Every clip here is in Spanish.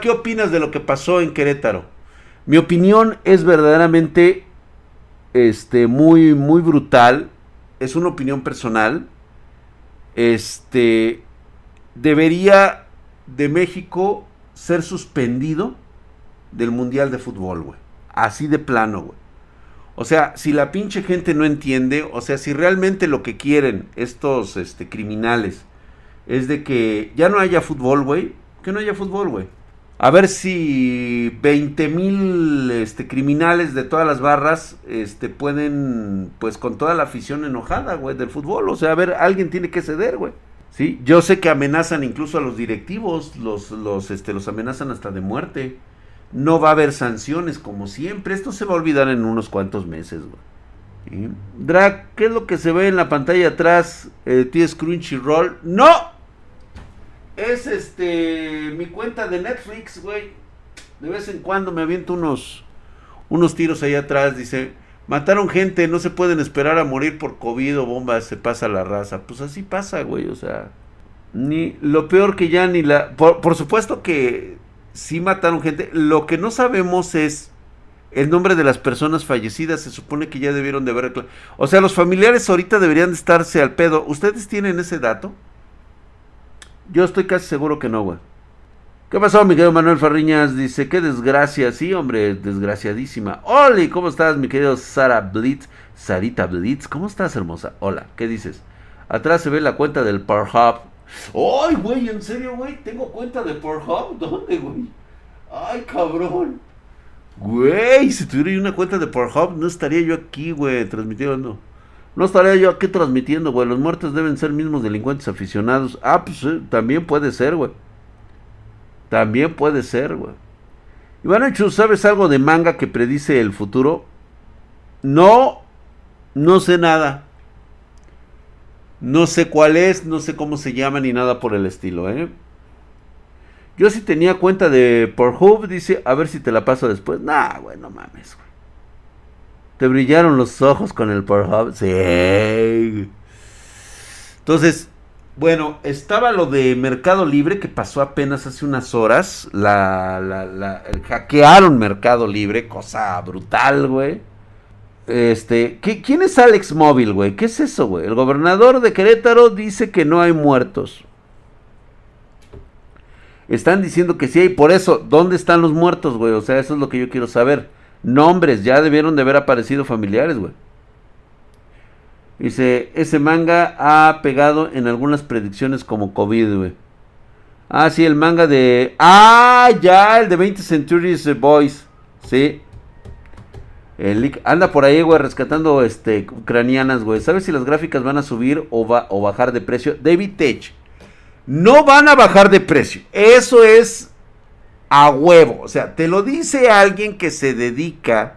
¿Qué opinas de lo que pasó en Querétaro? Mi opinión es verdaderamente este, muy, muy brutal. Es una opinión personal. Este, debería de México ser suspendido del Mundial de Fútbol, güey. Así de plano, güey. O sea, si la pinche gente no entiende, o sea, si realmente lo que quieren estos este, criminales es de que ya no haya fútbol, güey, que no haya fútbol, güey. A ver si 20 mil este, criminales de todas las barras este, pueden, pues con toda la afición enojada, güey, del fútbol. O sea, a ver, alguien tiene que ceder, güey. ¿Sí? Yo sé que amenazan incluso a los directivos, los, los, este, los amenazan hasta de muerte. No va a haber sanciones como siempre. Esto se va a olvidar en unos cuantos meses, güey. Drag, ¿qué es lo que se ve en la pantalla atrás? Eh, ¿Tienes Crunchyroll? ¡No! Es este mi cuenta de Netflix, güey. De vez en cuando me aviento unos, unos tiros ahí atrás. Dice, mataron gente, no se pueden esperar a morir por COVID o bombas, se pasa la raza. Pues así pasa, güey, o sea. Ni lo peor que ya ni la... Por, por supuesto que sí mataron gente. Lo que no sabemos es el nombre de las personas fallecidas. Se supone que ya debieron de haber... O sea, los familiares ahorita deberían de estarse al pedo. ¿Ustedes tienen ese dato? Yo estoy casi seguro que no, güey. ¿Qué pasó, mi querido Manuel Farriñas? Dice, qué desgracia. Sí, hombre, desgraciadísima. Oli, ¿cómo estás, mi querido Sara Blitz? Sarita Blitz, ¿cómo estás, hermosa? Hola, ¿qué dices? Atrás se ve la cuenta del Pornhub. ¡Ay, güey! ¿En serio, güey? ¿Tengo cuenta de Pornhub? ¿Dónde, güey? ¡Ay, cabrón! Güey, si tuviera una cuenta de Pornhub, no estaría yo aquí, güey, transmitiendo. No estaría yo aquí transmitiendo, güey. Los muertos deben ser mismos delincuentes aficionados. Ah, pues también puede ser, güey. También puede ser, güey. Iván ¿sabes algo de manga que predice el futuro? No, no sé nada. No sé cuál es, no sé cómo se llama ni nada por el estilo, ¿eh? Yo sí tenía cuenta de Pornhub, dice, a ver si te la paso después. Nah, güey, no mames, güey. Te brillaron los ojos con el Pornhub. Sí. Entonces, bueno, estaba lo de Mercado Libre que pasó apenas hace unas horas. La, la, la hackearon Mercado Libre, cosa brutal, güey. Este, ¿quién es Alex Móvil, güey? ¿Qué es eso, güey? El gobernador de Querétaro dice que no hay muertos. Están diciendo que sí hay, por eso, ¿dónde están los muertos, güey? O sea, eso es lo que yo quiero saber. Nombres, ya debieron de haber aparecido familiares, güey. Dice, ese manga ha pegado en algunas predicciones como COVID, güey. Ah, sí, el manga de... Ah, ya, el de 20 Centuries Boys. Sí. El anda por ahí, güey, rescatando este, ucranianas, güey. ¿Sabes si las gráficas van a subir o, va, o bajar de precio? David Tech. No van a bajar de precio. Eso es a huevo. O sea, te lo dice alguien que se dedica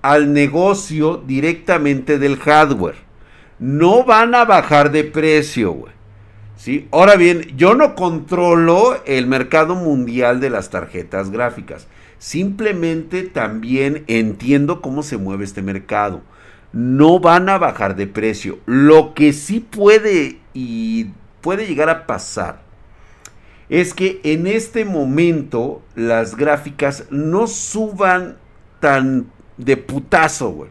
al negocio directamente del hardware. No van a bajar de precio, güey. ¿Sí? Ahora bien, yo no controlo el mercado mundial de las tarjetas gráficas. Simplemente también entiendo cómo se mueve este mercado. No van a bajar de precio. Lo que sí puede y puede llegar a pasar es que en este momento las gráficas no suban tan de putazo, güey.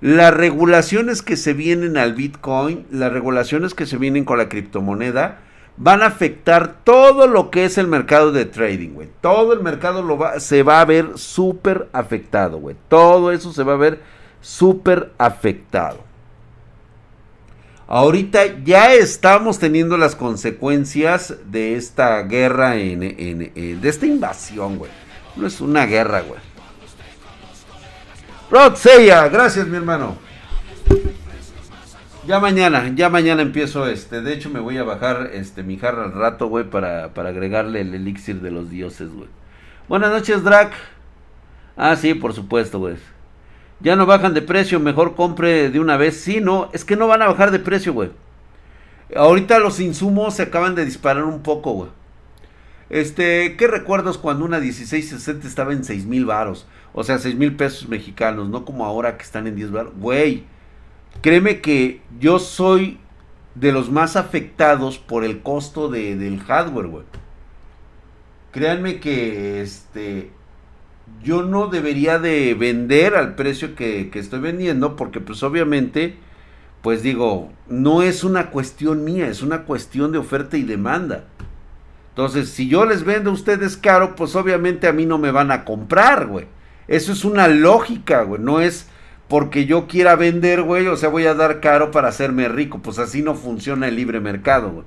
Las regulaciones que se vienen al Bitcoin, las regulaciones que se vienen con la criptomoneda, van a afectar todo lo que es el mercado de trading, güey. Todo el mercado se va a ver súper afectado, güey. Todo eso se va a ver súper afectado. Ahorita ya estamos teniendo las consecuencias de esta guerra, en, de esta invasión, güey. No es una guerra, güey. Rod gracias mi hermano. Ya mañana, ya mañana empiezo este. De hecho, me voy a bajar este mi jarra al rato, güey, para, para agregarle el elixir de los dioses, güey. Buenas noches, Drac. Ah, sí, por supuesto, güey. Ya no bajan de precio, mejor compre de una vez. Sí, no, es que no van a bajar de precio, güey. Ahorita los insumos se acaban de disparar un poco, güey. Este, ¿qué recuerdas cuando una 1660 estaba en 6 mil varos? O sea, 6 mil pesos mexicanos, no como ahora que están en 10 varos. Güey, Créeme que yo soy de los más afectados por el costo de, del hardware, güey. créanme que este yo no debería de vender al precio que, estoy vendiendo porque pues obviamente pues digo no es una cuestión mía es una cuestión de oferta y demanda. Entonces si yo les vendo a ustedes caro pues obviamente a mí no me van a comprar güey. Eso es una lógica güey. No es porque yo quiera vender güey o sea voy a dar caro para hacerme rico. Pues así no funciona el libre mercado güey.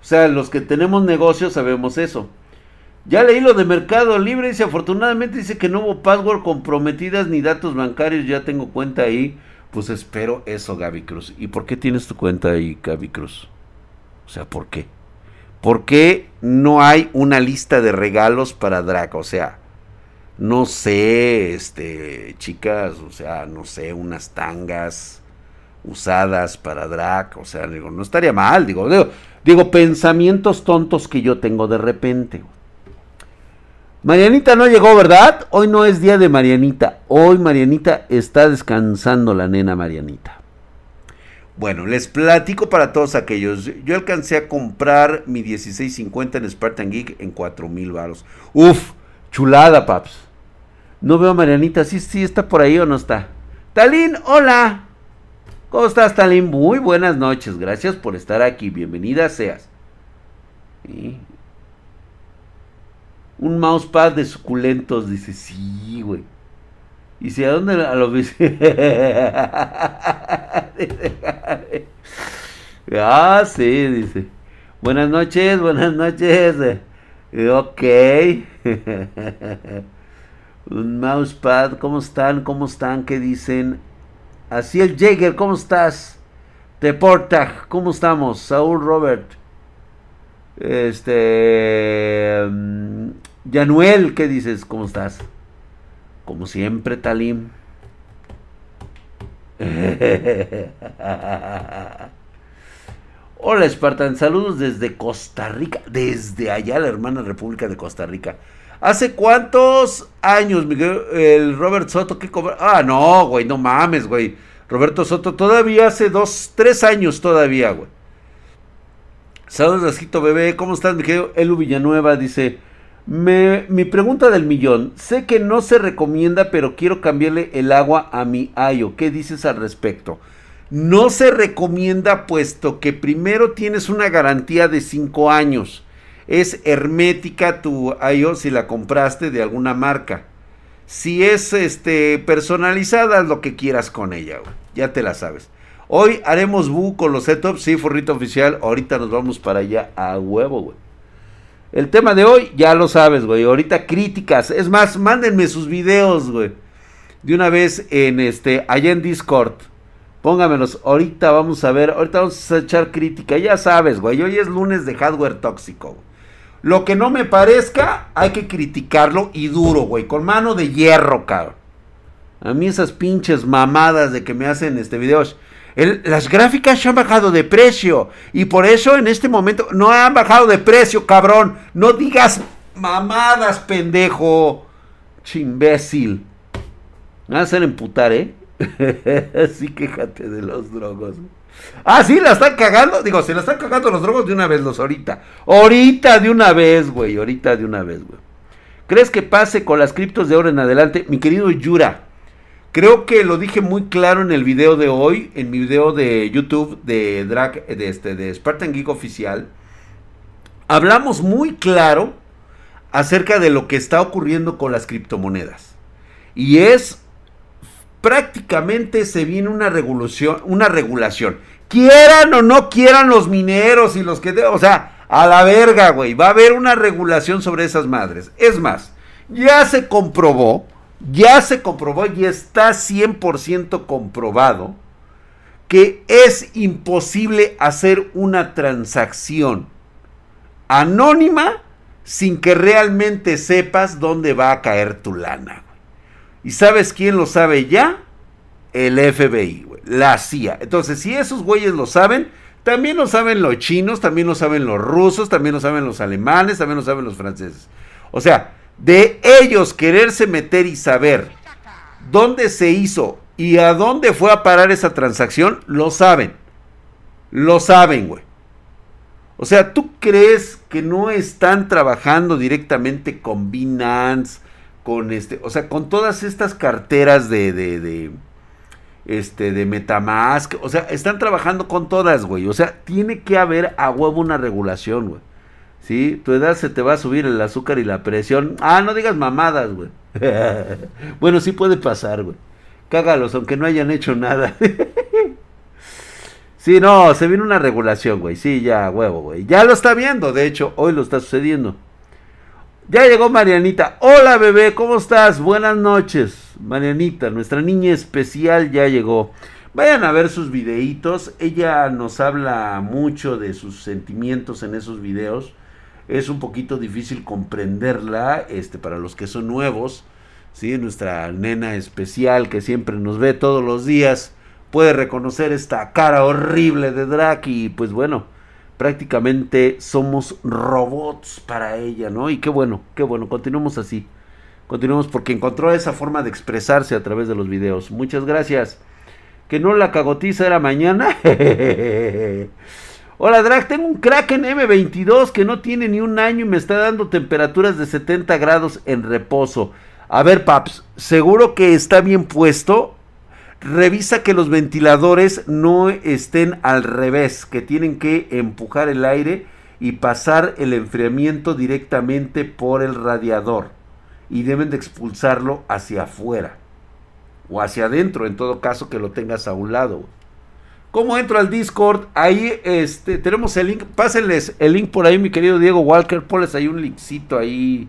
O sea los que tenemos negocios sabemos eso ya leí lo de Mercado Libre, dice, afortunadamente dice que no hubo password comprometidas ni datos bancarios, ya tengo cuenta ahí. Pues espero eso, Gaby Cruz. ¿Y por qué tienes tu cuenta ahí, Gaby Cruz? O sea, ¿por qué? ¿Por qué no hay una lista de regalos para Drac? O sea, no sé, este, chicas, o sea, no sé, unas tangas usadas para Drac, o sea, digo, no estaría mal, digo, digo, digo pensamientos tontos que yo tengo de repente. Marianita no llegó, ¿verdad? Hoy no es día de Marianita. Hoy Marianita está descansando la nena Marianita. Bueno, les platico para todos aquellos. Yo alcancé a comprar mi 1650 en Spartan Geek en 4000 baros. Uf, chulada, paps. No veo a Marianita. Sí, sí, está por ahí o no está. Talín, hola. ¿Cómo estás, Talín? Muy buenas noches. Gracias por estar aquí. Bienvenida seas. Un mousepad de suculentos. Dice, sí, güey. Y si a dónde a lo Ah, sí, dice. Buenas noches, buenas noches. Ok. un mousepad, ¿cómo están? ¿Cómo están? ¿Qué dicen? Así el Jäger, ¿cómo estás? Deporta, ¿cómo estamos? Saúl Robert. Este. Yanuel, ¿qué dices? ¿Cómo estás? Como siempre, Talim. Hola Spartan, saludos desde Costa Rica, desde allá la hermana República de Costa Rica. ¿Hace cuántos años, Miguel, el Robert Soto, que cobra? Ah, no, güey, no mames, güey. Roberto Soto todavía hace dos, tres años todavía, güey. Saludos, Rasquito Bebé, ¿cómo estás, mi querido Elu Villanueva? Dice, mi pregunta del millón. Sé que no se recomienda, pero quiero cambiarle el agua a mi ayo. ¿Qué dices al respecto? No se recomienda puesto que primero tienes una garantía de 5 años. Es hermética tu ayo si la compraste de alguna marca. Si es este personalizada, lo que quieras con ella. Ya te la sabes. Hoy haremos bu con los setups. Sí, forrito oficial. Ahorita nos vamos para allá a huevo, güey. El tema de hoy, ya lo sabes, güey. Ahorita críticas. Es más, mándenme sus videos, güey. De una vez en este, allá en Discord. Póngamelos. Ahorita vamos a ver. Ahorita vamos a echar crítica. Ya sabes, güey. Hoy es lunes de hardware tóxico. Lo que no me parezca, hay que criticarlo y duro, güey. Con mano de hierro, cabrón. A mí esas pinches mamadas de que me hacen este videos las gráficas han bajado de precio y por eso en este momento no han bajado de precio, cabrón. No digas mamadas, pendejo. Chimbécil. Me van a hacer emputar, ¿eh? Así quéjate de los drogos. Ah, sí, la están cagando. Digo, se la están cagando los drogos de una vez, los ahorita. Ahorita de una vez, güey. Ahorita de una vez, güey. ¿Crees que pase con las criptos de ahora en adelante? Mi querido Yura. Creo que lo dije muy claro en el video de hoy, en mi video de YouTube de Drag, de este, de Spartan Geek oficial. Hablamos muy claro acerca de lo que está ocurriendo con las criptomonedas. Y es prácticamente se viene una regulación, una regulación. Quieran o no quieran los mineros y los que, o sea, a la verga, güey, va a haber una regulación sobre esas madres. Es más, ya se comprobó ya se comprobó y está 100% comprobado que es imposible hacer una transacción anónima sin que realmente sepas dónde va a caer tu lana. ¿Y sabes quién lo sabe ya? El FBI, la CIA. Entonces, si esos güeyes lo saben, también lo saben los chinos, también lo saben los rusos, también lo saben los alemanes, también lo saben los franceses. O sea, de ellos quererse meter y saber dónde se hizo y a dónde fue a parar esa transacción, lo saben. Lo saben, güey. O sea, ¿tú crees que no están trabajando directamente con Binance, con este, o sea, con todas estas carteras de, de, de, este, de Metamask, o sea, están trabajando con todas, güey. O sea, tiene que haber a huevo una regulación, güey. ¿Sí? Tu edad se te va a subir el azúcar y la presión. Ah, no digas mamadas, güey. bueno, sí puede pasar, güey. Cágalos, aunque no hayan hecho nada. sí, no, se viene una regulación, güey. Sí, ya, huevo, güey. Ya lo está viendo, de hecho, hoy lo está sucediendo. Ya llegó Marianita. Hola, bebé, ¿cómo estás? Buenas noches. Marianita, nuestra niña especial ya llegó. Vayan a ver sus videitos. Ella nos habla mucho de sus sentimientos en esos videos es un poquito difícil comprenderla este, para los que son nuevos. ¿sí? Nuestra nena especial que siempre nos ve todos los días puede reconocer esta cara horrible de Drake y pues bueno, prácticamente somos robots para ella, ¿no? Y qué bueno, qué bueno, continuemos así. Continuemos porque encontró esa forma de expresarse a través de los videos. Muchas gracias. Que no la cagotiza era mañana. Hola Drag, tengo un Kraken M22 que no tiene ni un año y me está dando temperaturas de 70 grados en reposo. A ver, Paps, seguro que está bien puesto. Revisa que los ventiladores no estén al revés, que tienen que empujar el aire y pasar el enfriamiento directamente por el radiador. Y deben de expulsarlo hacia afuera. O hacia adentro, en todo caso que lo tengas a un lado. ¿Cómo entro al Discord? Ahí este, tenemos el link. Pásenles el link por ahí, mi querido Diego Walker. Ponles ahí un linkcito ahí.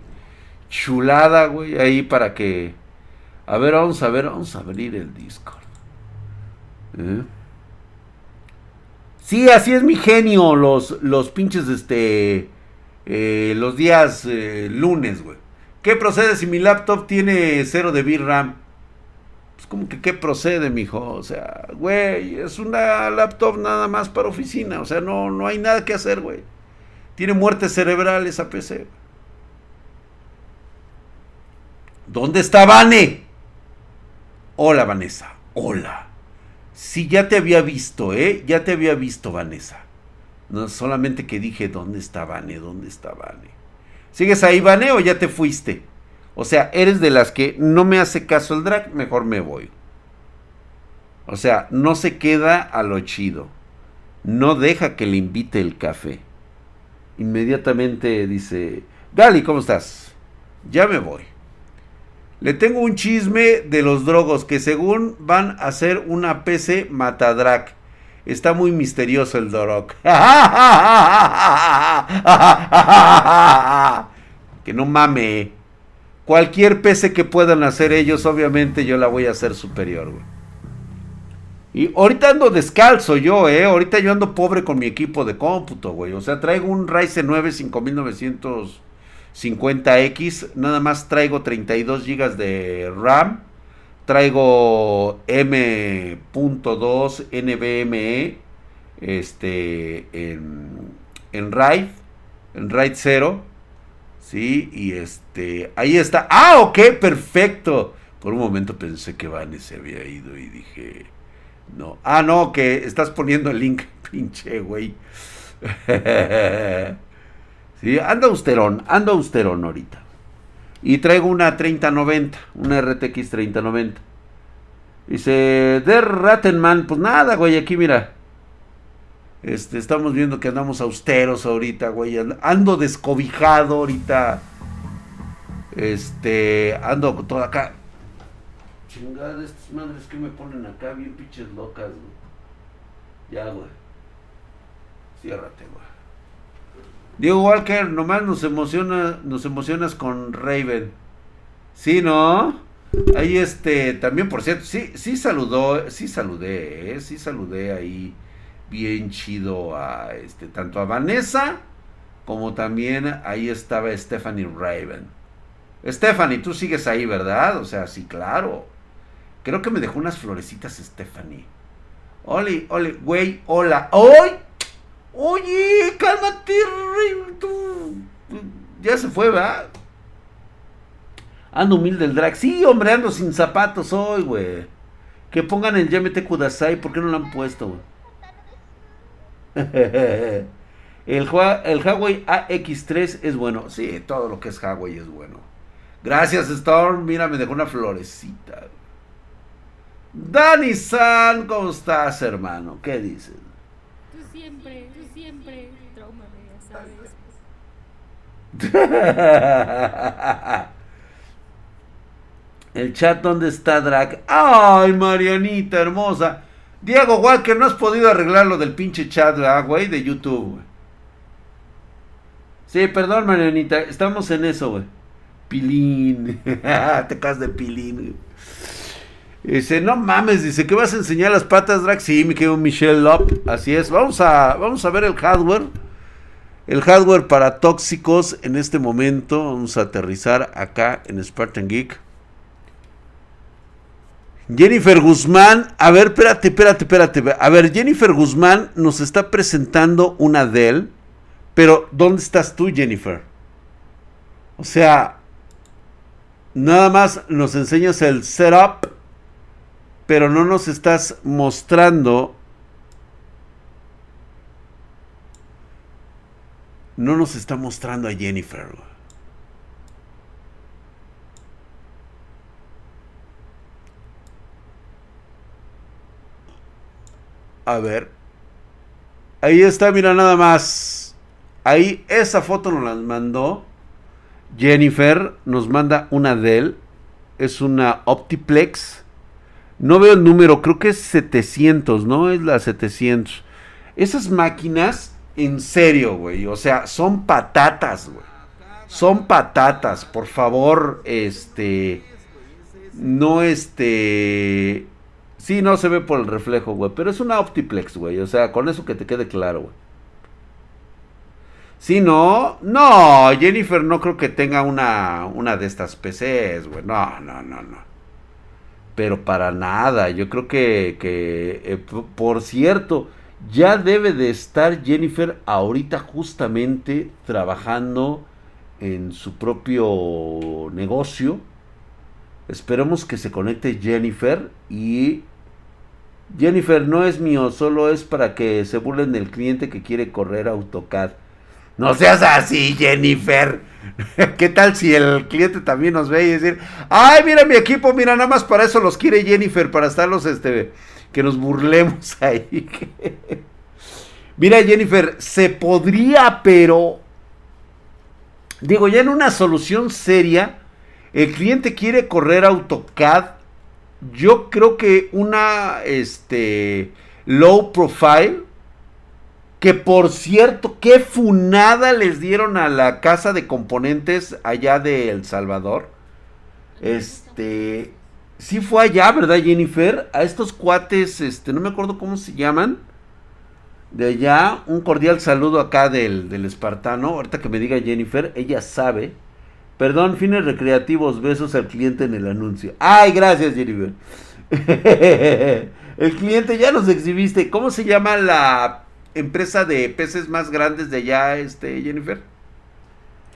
Chulada, güey. Ahí para que. A ver, vamos a ver. Vamos a abrir el Discord. ¿Eh? Sí, así es mi genio. Los, los pinches, este. Eh, los días eh, lunes, güey. ¿Qué procede si mi laptop tiene cero de VRAM? Pues como que qué procede, mijo. O sea, güey, es una laptop nada más para oficina. O sea, no, no hay nada que hacer, güey. Tiene muerte cerebral esa PC. ¿Dónde está Vane? Hola, Vanessa. Hola. Sí, ya te había visto, ¿eh? Ya te había visto, Vanessa. No solamente que dije, ¿dónde está Vane? ¿Dónde está Vane? ¿Sigues ahí, Vane, o ya te fuiste? O sea, eres de las que no me hace caso el drag, mejor me voy. O sea, no se queda a lo chido. No deja que le invite el café. Inmediatamente dice, Gali, ¿cómo estás? Ya me voy. Le tengo un chisme de los drogos que según van a hacer una PC matadrag. Está muy misterioso el drog. que no mame. Cualquier PC que puedan hacer ellos, obviamente yo la voy a hacer superior. Y ahorita ando descalzo yo, eh. Ahorita yo ando pobre con mi equipo de cómputo, güey. O sea, traigo un Ryzen 9 5950X. Nada más traigo 32 GB de RAM. Traigo M.2 NVMe. Este. En, en RAID. En RAID 0. Sí, y este, ahí está. Ah, ok, perfecto. Por un momento pensé que Vane se había ido y dije, no. Ah, no, que estás poniendo el link, pinche güey. sí, anda austerón, anda austerón ahorita. Y traigo una 3090, una RTX 3090. Dice, de Rattenman, pues nada, güey, aquí mira. Este, estamos viendo que andamos austeros ahorita, güey. Ando descobijado ahorita. Este, ando todo acá. Chingada, estas madres que me ponen acá bien pinches locas, güey. Ya, güey. Ciérrate, güey. Diego Walker, nomás nos emociona, nos emocionas con Raven. Sí, ¿no? Ahí este, también por cierto, sí, sí saludó, sí saludé, eh, sí saludé ahí bien chido a este tanto a Vanessa como también ahí estaba Stephanie Raven. Stephanie, tú sigues ahí, ¿verdad? O sea, sí, claro. Creo que me dejó unas florecitas Stephanie. Oli, oli, güey, hola. ¡Oy! Oye, cálmate, tú. Ya se fue, ¿verdad? Ando humilde el drag. Sí, hombre, ando sin zapatos hoy, güey. Que pongan el Yamete Kudasai, ¿por qué no lo han puesto, güey? El, el Huawei AX3 es bueno. Sí, todo lo que es Huawei es bueno. Gracias, Storm. Mira, me dejó una florecita. Dani San, ¿cómo estás, hermano? ¿Qué dices? Tú siempre, tú siempre, trauma, sabes. El chat, ¿dónde está Drag? ¡Ay, Marianita hermosa! Diego Walker, no has podido arreglar lo del pinche chat, güey? De YouTube, güey. Sí, perdón, Marianita, estamos en eso, güey. Pilín. Te casas de pilín. Dice, no mames, dice, ¿qué vas a enseñar las patas, Drag? Sí, me quedo Michelle Lop. Así es. Vamos a, vamos a ver el hardware. El hardware para tóxicos en este momento. Vamos a aterrizar acá en Spartan Geek. Jennifer Guzmán, a ver, espérate, espérate, espérate. A ver, Jennifer Guzmán nos está presentando una Dell, pero ¿dónde estás tú, Jennifer? O sea, nada más nos enseñas el setup, pero no nos estás mostrando. No nos está mostrando a Jennifer. A ver. Ahí está, mira nada más. Ahí esa foto nos la mandó Jennifer. Nos manda una Dell. Es una Optiplex. No veo el número, creo que es 700, ¿no? Es la 700. Esas máquinas, en serio, güey. O sea, son patatas, güey. Son patatas, por favor, este... No, este... Sí, no se ve por el reflejo, güey. Pero es una Optiplex, güey. O sea, con eso que te quede claro, güey. Sí, no. No, Jennifer no creo que tenga una, una de estas PCs, güey. No, no, no, no. Pero para nada. Yo creo que, que eh, por cierto, ya debe de estar Jennifer ahorita justamente trabajando en su propio negocio. Esperemos que se conecte Jennifer y Jennifer, no es mío, solo es para que se burlen del cliente que quiere correr AutoCAD. No seas así, Jennifer. ¿Qué tal si el cliente también nos ve y decir, ay, mira mi equipo, mira, nada más para eso los quiere Jennifer, para estarlos, este, que nos burlemos ahí. mira, Jennifer, se podría, pero, digo, ya en una solución seria, el cliente quiere correr AutoCAD yo creo que una este low profile que por cierto, qué funada les dieron a la casa de componentes allá de El Salvador. Este, sí fue allá, ¿verdad, Jennifer? A estos cuates, este, no me acuerdo cómo se llaman. De allá, un cordial saludo acá del, del espartano. Ahorita que me diga Jennifer, ella sabe. Perdón, fines recreativos, besos al cliente en el anuncio. Ay, gracias, Jennifer. el cliente ya nos exhibiste. ¿Cómo se llama la empresa de peces más grandes de allá, este, Jennifer?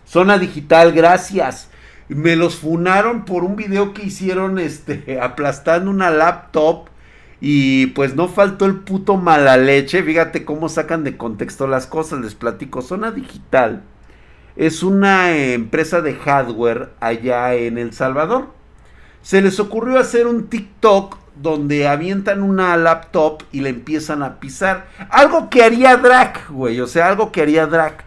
Zona Digital, gracias. Me los funaron por un video que hicieron, este, aplastando una laptop. Y pues no faltó el puto mala leche. Fíjate cómo sacan de contexto las cosas. Les platico. Zona Digital es una empresa de hardware allá en El Salvador. Se les ocurrió hacer un TikTok donde avientan una laptop y le empiezan a pisar. Algo que haría Drac, güey. O sea, algo que haría Drac.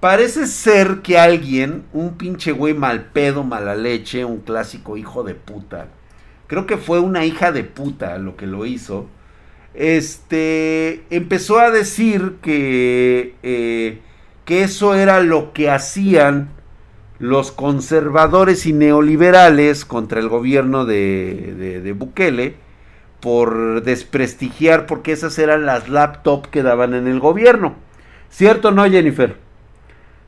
Parece ser que alguien, un pinche güey mal pedo, mala leche, un clásico hijo de puta. Creo que fue una hija de puta lo que lo hizo. Este empezó a decir que eh, que eso era lo que hacían los conservadores y neoliberales contra el gobierno de, de, Bukele por desprestigiar porque esas eran las laptops que daban en el gobierno. ¿Cierto no, Jennifer?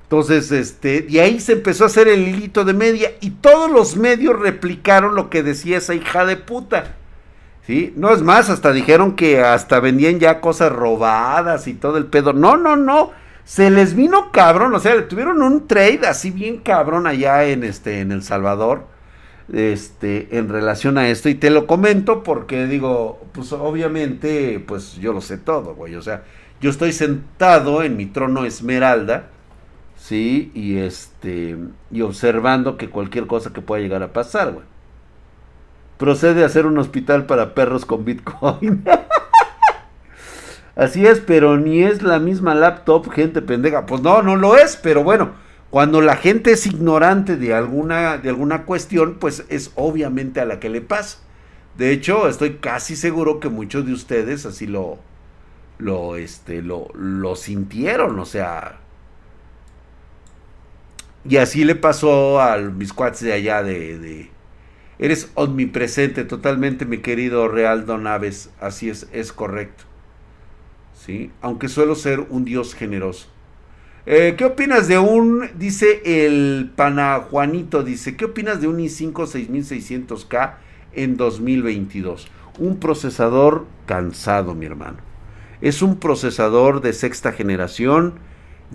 Entonces, este, y ahí se empezó a hacer el hilito de media y todos los medios replicaron lo que decía esa hija de puta. ¿Sí? No es más, hasta dijeron que hasta vendían ya cosas robadas y todo el pedo. No, no, no se les vino cabrón, o sea, tuvieron un trade así bien cabrón allá en este en El Salvador. Este, en relación a esto y te lo comento porque digo, pues obviamente, pues yo lo sé todo, güey, o sea, Yo estoy sentado en mi trono esmeralda, ¿sí? Y este, y observando que cualquier cosa que pueda llegar a pasar, güey. Procede a hacer un hospital para perros con Bitcoin. Así es, pero ni es la misma laptop, gente pendeja. Pues no, no lo es, pero bueno, cuando la gente es ignorante de alguna, de alguna cuestión, pues es obviamente a la que le pasa. De hecho, estoy casi seguro que muchos de ustedes así lo, lo, este, lo, lo sintieron, o sea. Y así le pasó a mis de allá de, de Eres omnipresente totalmente, mi querido Real Don. Así es, es correcto. Aunque suelo ser un Dios generoso. Eh, ¿Qué opinas de un, dice el Panajuanito, dice, ¿qué opinas de un i5 6600K en 2022? Un procesador cansado, mi hermano. Es un procesador de sexta generación,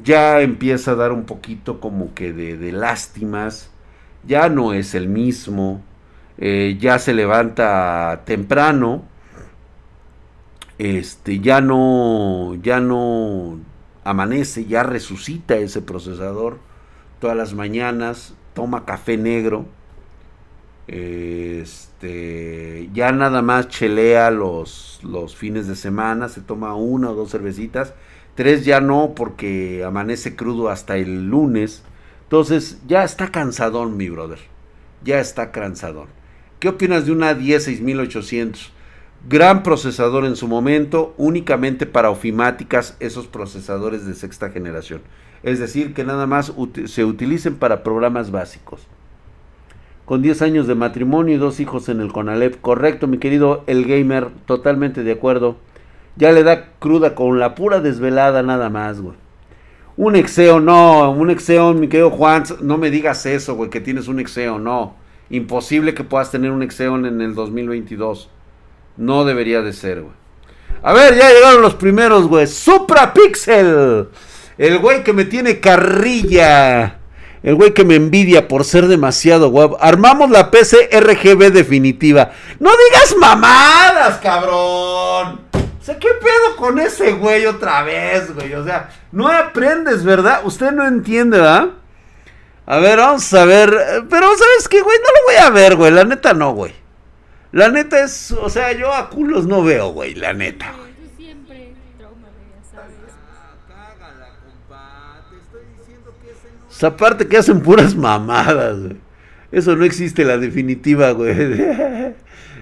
ya empieza a dar un poquito como que de, lástimas, ya no es el mismo, eh, ya se levanta temprano, este, ya no, ya no amanece, ya resucita ese procesador todas las mañanas, toma café negro, este, ya nada más chelea los, los fines de semana, se toma una o dos cervecitas, tres ya no porque amanece crudo hasta el lunes, entonces ya está cansadón mi brother, ya está cansadón. ¿Qué opinas de una 10 6800? Gran procesador en su momento, únicamente para ofimáticas, esos procesadores de sexta generación. Es decir, que nada más se utilicen para programas básicos. Con 10 años de matrimonio y dos hijos en el Conalep. Correcto, mi querido El Gamer, totalmente de acuerdo. Ya le da cruda con la pura desvelada nada más, güey. Un exeo, no, un exeo, mi querido Juan, no me digas eso, güey, que tienes un exeo, no. Imposible que puedas tener un exeo en el 2022. No debería de ser, güey. A ver, ya llegaron los primeros, güey. Supra Pixel. El güey que me tiene carrilla. El güey que me envidia por ser demasiado guapo. Armamos la PC RGB definitiva. No digas mamadas, cabrón. O sea, ¿qué pedo con ese güey otra vez, güey? O sea, no aprendes, ¿verdad? Usted no entiende, ¿verdad? A ver, vamos a ver. Pero, ¿sabes qué, güey? No lo voy a ver, güey. La neta no, güey. La neta es, o sea, yo a culos no veo, güey, la neta. siempre aparte que hacen puras mamadas, güey. Eso no existe la definitiva, güey.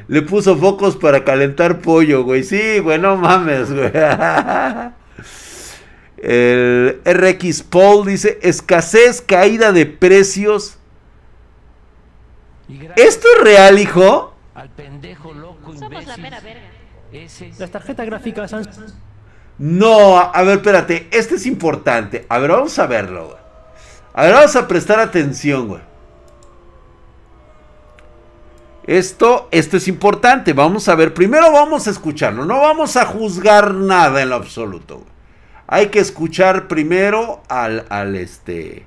Le puso focos para calentar pollo, güey. Sí, güey, no mames, güey. El RX Paul dice, escasez, caída de precios. ¿Esto es real, hijo? Al pendejo loco Somos la pera verga. Las tarjetas gráficas han... No, a ver, espérate, este es importante. A ver, vamos a verlo, güey. A ver, vamos a prestar atención, güey. Esto, esto es importante. Vamos a ver, primero vamos a escucharlo. No vamos a juzgar nada en lo absoluto. Güey. Hay que escuchar primero al, al este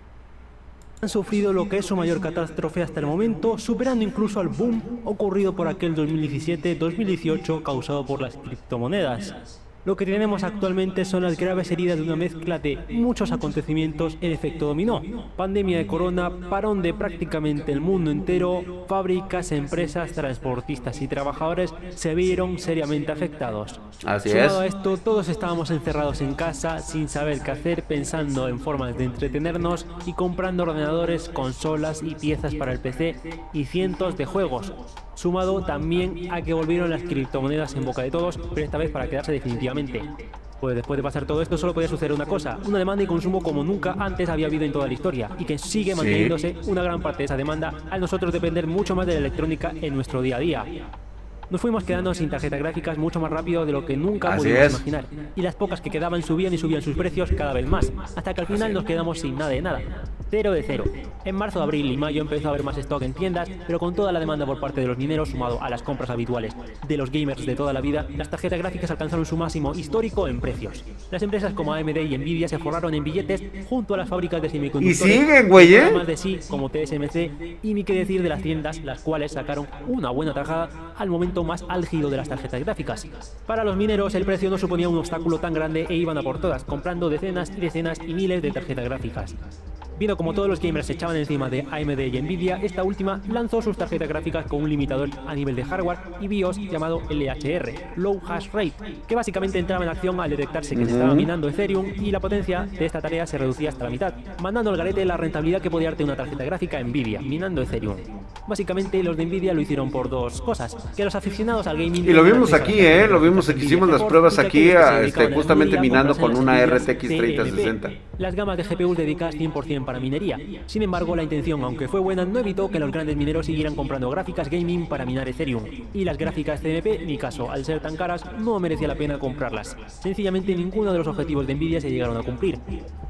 han sufrido lo que es su mayor catástrofe hasta el momento, superando incluso al boom ocurrido por aquel 2017-2018 causado por las criptomonedas. Lo que tenemos actualmente son las graves heridas de una mezcla de muchos acontecimientos en efecto dominó. Pandemia de corona, parón de prácticamente el mundo entero, fábricas, empresas, transportistas y trabajadores se vieron seriamente afectados. Así Sumado a esto, todos estábamos encerrados en casa sin saber qué hacer, pensando en formas de entretenernos y comprando ordenadores, consolas y piezas para el PC y cientos de juegos sumado también a que volvieron las criptomonedas en boca de todos, pero esta vez para quedarse definitivamente. Pues después de pasar todo esto solo podía suceder una cosa, una demanda y consumo como nunca antes había habido en toda la historia y que sigue manteniéndose una gran parte de esa demanda al nosotros depender mucho más de la electrónica en nuestro día a día. Nos fuimos quedando sin tarjetas gráficas mucho más rápido de lo que nunca pudimos imaginar. Y las pocas que quedaban subían y subían sus precios cada vez más, hasta que al final nos quedamos sin nada de nada. Cero de cero. En marzo, abril y mayo empezó a haber más stock en tiendas, pero con toda la demanda por parte de los mineros sumado a las compras habituales de los gamers de toda la vida, las tarjetas gráficas alcanzaron su máximo histórico en precios. Las empresas como AMD y Nvidia se forraron en billetes junto a las fábricas de semiconductores. Y siguen, güey, ¿eh? Más de sí, como TSMC, y ni qué decir de las tiendas, las cuales sacaron una buena tajada al momento momento más álgido de las tarjetas gráficas. Para los mineros el precio no suponía un obstáculo tan grande e iban a por todas, comprando decenas y decenas y miles de tarjetas gráficas. Viendo como todos los gamers se echaban encima de AMD y Nvidia, esta última lanzó sus tarjetas gráficas con un limitador a nivel de hardware y BIOS llamado LHR, Low Hash Rate, que básicamente entraba en acción al detectarse que se estaba minando Ethereum y la potencia de esta tarea se reducía hasta la mitad, mandando al garete la rentabilidad que podía darte una tarjeta gráfica Nvidia, minando Ethereum. Básicamente los de Nvidia lo hicieron por dos cosas, que los aficionados al gaming... Y lo vimos aquí, ¿eh? Lo vimos hicimos las pruebas aquí, este, justamente minando con una RTX 3060. Las gamas de GPUs dedicadas 100% para minería. Sin embargo, la intención, aunque fue buena, no evitó que los grandes mineros siguieran comprando gráficas gaming para minar Ethereum. Y las gráficas CMP, ni caso, al ser tan caras, no merecía la pena comprarlas. Sencillamente ninguno de los objetivos de Nvidia se llegaron a cumplir.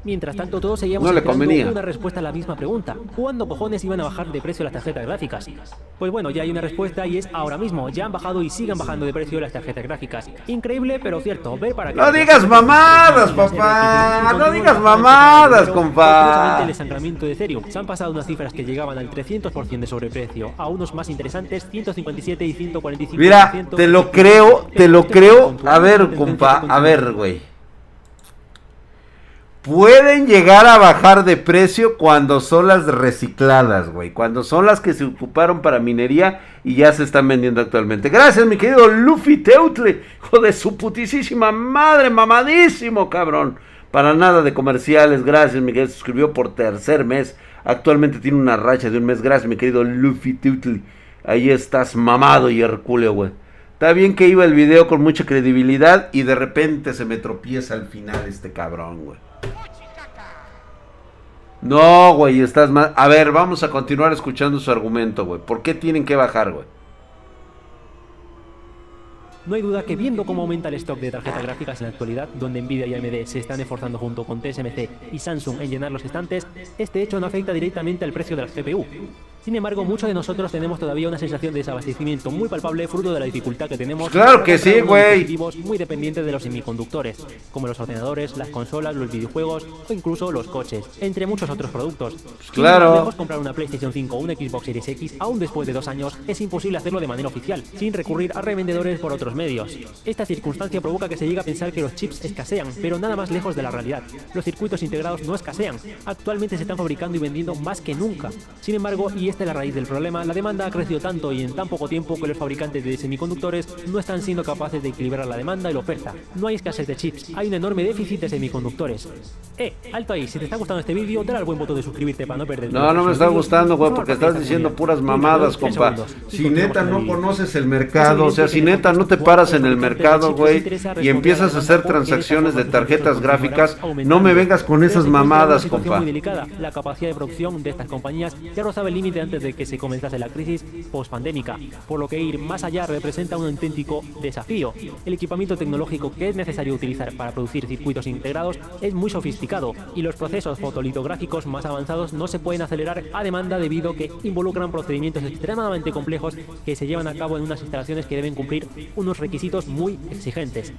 Mientras tanto, todos seguíamos esperando una respuesta a la misma pregunta. ¿Cuándo cojones iban a bajar de precio las tarjetas gráficas? Pues bueno, ya hay una respuesta y es ahora mismo. Ya han bajado y siguen bajando de precio las tarjetas gráficas. Increíble, pero cierto. Ver para No digas mamadas, papá. No digas mamadas, compa de Ethereum. Se han pasado unas cifras que llegaban al 300% de sobreprecio, a unos más interesantes 157 y 145%. Mira, te lo creo, te lo creo. A ver, compa, a ver, güey. Pueden llegar a bajar de precio cuando son las recicladas, güey. Cuando son las que se ocuparon para minería y ya se están vendiendo actualmente. Gracias, mi querido Luffy Teutle. Hijo de su putísima madre, mamadísimo, cabrón. Para nada de comerciales, gracias, Miguel. Se suscribió por tercer mes. Actualmente tiene una racha de un mes. Gracias, mi querido Luffy Tutli. Ahí estás mamado y hercúleo, güey. Está bien que iba el video con mucha credibilidad y de repente se me tropieza al final este cabrón, güey. No, güey, estás mal. A ver, vamos a continuar escuchando su argumento, güey. ¿Por qué tienen que bajar, güey? No hay duda que viendo cómo aumenta el stock de tarjetas gráficas en la actualidad, donde Nvidia y AMD se están esforzando junto con TSMC y Samsung en llenar los estantes, este hecho no afecta directamente al precio de la GPU. Sin embargo, muchos de nosotros tenemos todavía una sensación de desabastecimiento muy palpable fruto de la dificultad que tenemos. Claro que sí, güey. Muy dependientes de los semiconductores, como los ordenadores, las consolas, los videojuegos o incluso los coches, entre muchos otros productos. Claro. Si no comprar una PlayStation 5 o una Xbox Series X, aún después de dos años, es imposible hacerlo de manera oficial, sin recurrir a revendedores por otros medios. Esta circunstancia provoca que se llegue a pensar que los chips escasean, pero nada más lejos de la realidad. Los circuitos integrados no escasean, actualmente se están fabricando y vendiendo más que nunca. Sin embargo, y esta es la raíz del problema, la demanda ha crecido tanto y en tan poco tiempo que los fabricantes de semiconductores no están siendo capaces de equilibrar la demanda y la oferta. No hay escasez de chips, hay un enorme déficit de semiconductores. Eh, alto ahí, si te está gustando este vídeo, dale al buen botón de suscribirte para no perder No, no me está gustando, güey, porque estás diciendo puras mamadas, compa. Si neta no conoces el mercado, o sea, si neta no te paras en el mercado, güey, y empiezas a hacer transacciones de tarjetas gráficas, no me vengas con esas mamadas, compa. La capacidad de producción de estas compañías ya rozaba el límite antes de que se comenzase la crisis post-pandémica, por lo que ir más allá representa un auténtico desafío. El equipamiento tecnológico que es necesario utilizar para producir circuitos integrados es muy sofisticado y los procesos fotolitográficos más avanzados no se pueden acelerar a demanda debido a que involucran procedimientos extremadamente complejos que se llevan a cabo en unas instalaciones que deben cumplir unos requisitos muy exigentes.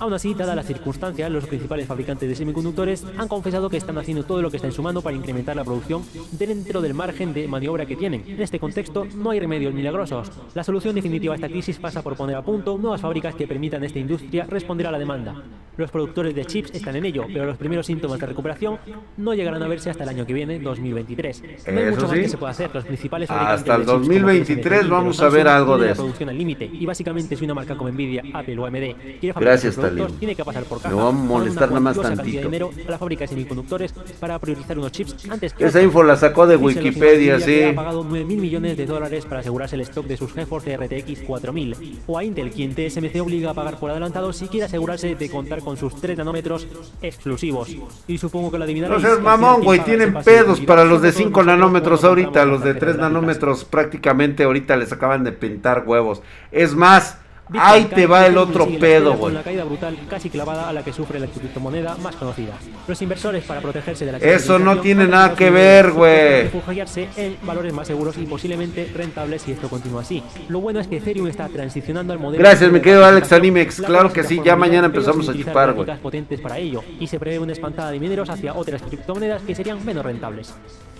Aún así, dada las circunstancias, los principales fabricantes de semiconductores han confesado que están haciendo todo lo que está en su mano para incrementar la producción dentro del margen de maniobra que tienen. En este contexto, no hay remedios milagrosos. La solución definitiva a esta crisis pasa por poner a punto nuevas fábricas que permitan a esta industria responder a la demanda. Los productores de chips están en ello, pero los primeros síntomas de recuperación no llegarán a verse hasta el año que viene, 2023. No hay mucho más que se pueda hacer. Los principales hasta el 2023 vamos a ver algo de eso. producción al límite y básicamente si una marca como Nvidia, Apple o AMD quiere Gracias, tiene que pasar por caja. Me va a molestar nada más tantito. De dinero a la fábrica de semiconductores para priorizar unos chips antes que Esa info la sacó de Wikipedia, sí. Ha pagado 9 mil millones de dólares para asegurarse el stock de sus GeForce RTX 4000. O a Intel, quien TSMC obliga a pagar por adelantado si quiere asegurarse de contar con sus 3 nanómetros exclusivos. Y supongo que lo adivinaréis. No seas mamón, güey, tienen pedos para los de 5 nanómetros ahorita, los de 3 nanómetros prácticamente ahorita les acaban de pintar huevos. Es más, Ahí te va el otro pedo, güey. Una caída brutal casi clavada a la que sufre la criptomoneda más conocida. Los inversores para protegerse de la Eso no tiene nada que ver, güey. Refugiarse en valores más seguros y posiblemente rentables si esto continúa así. Lo bueno es que Ethereum está transicionando al modelo Gracias, me quedo Alex Animex. Claro que sí, ya mañana empezamos a chupar, güey. potentes para ello y se prevé una espantada de mineros hacia otras criptomonedas que serían menos rentables.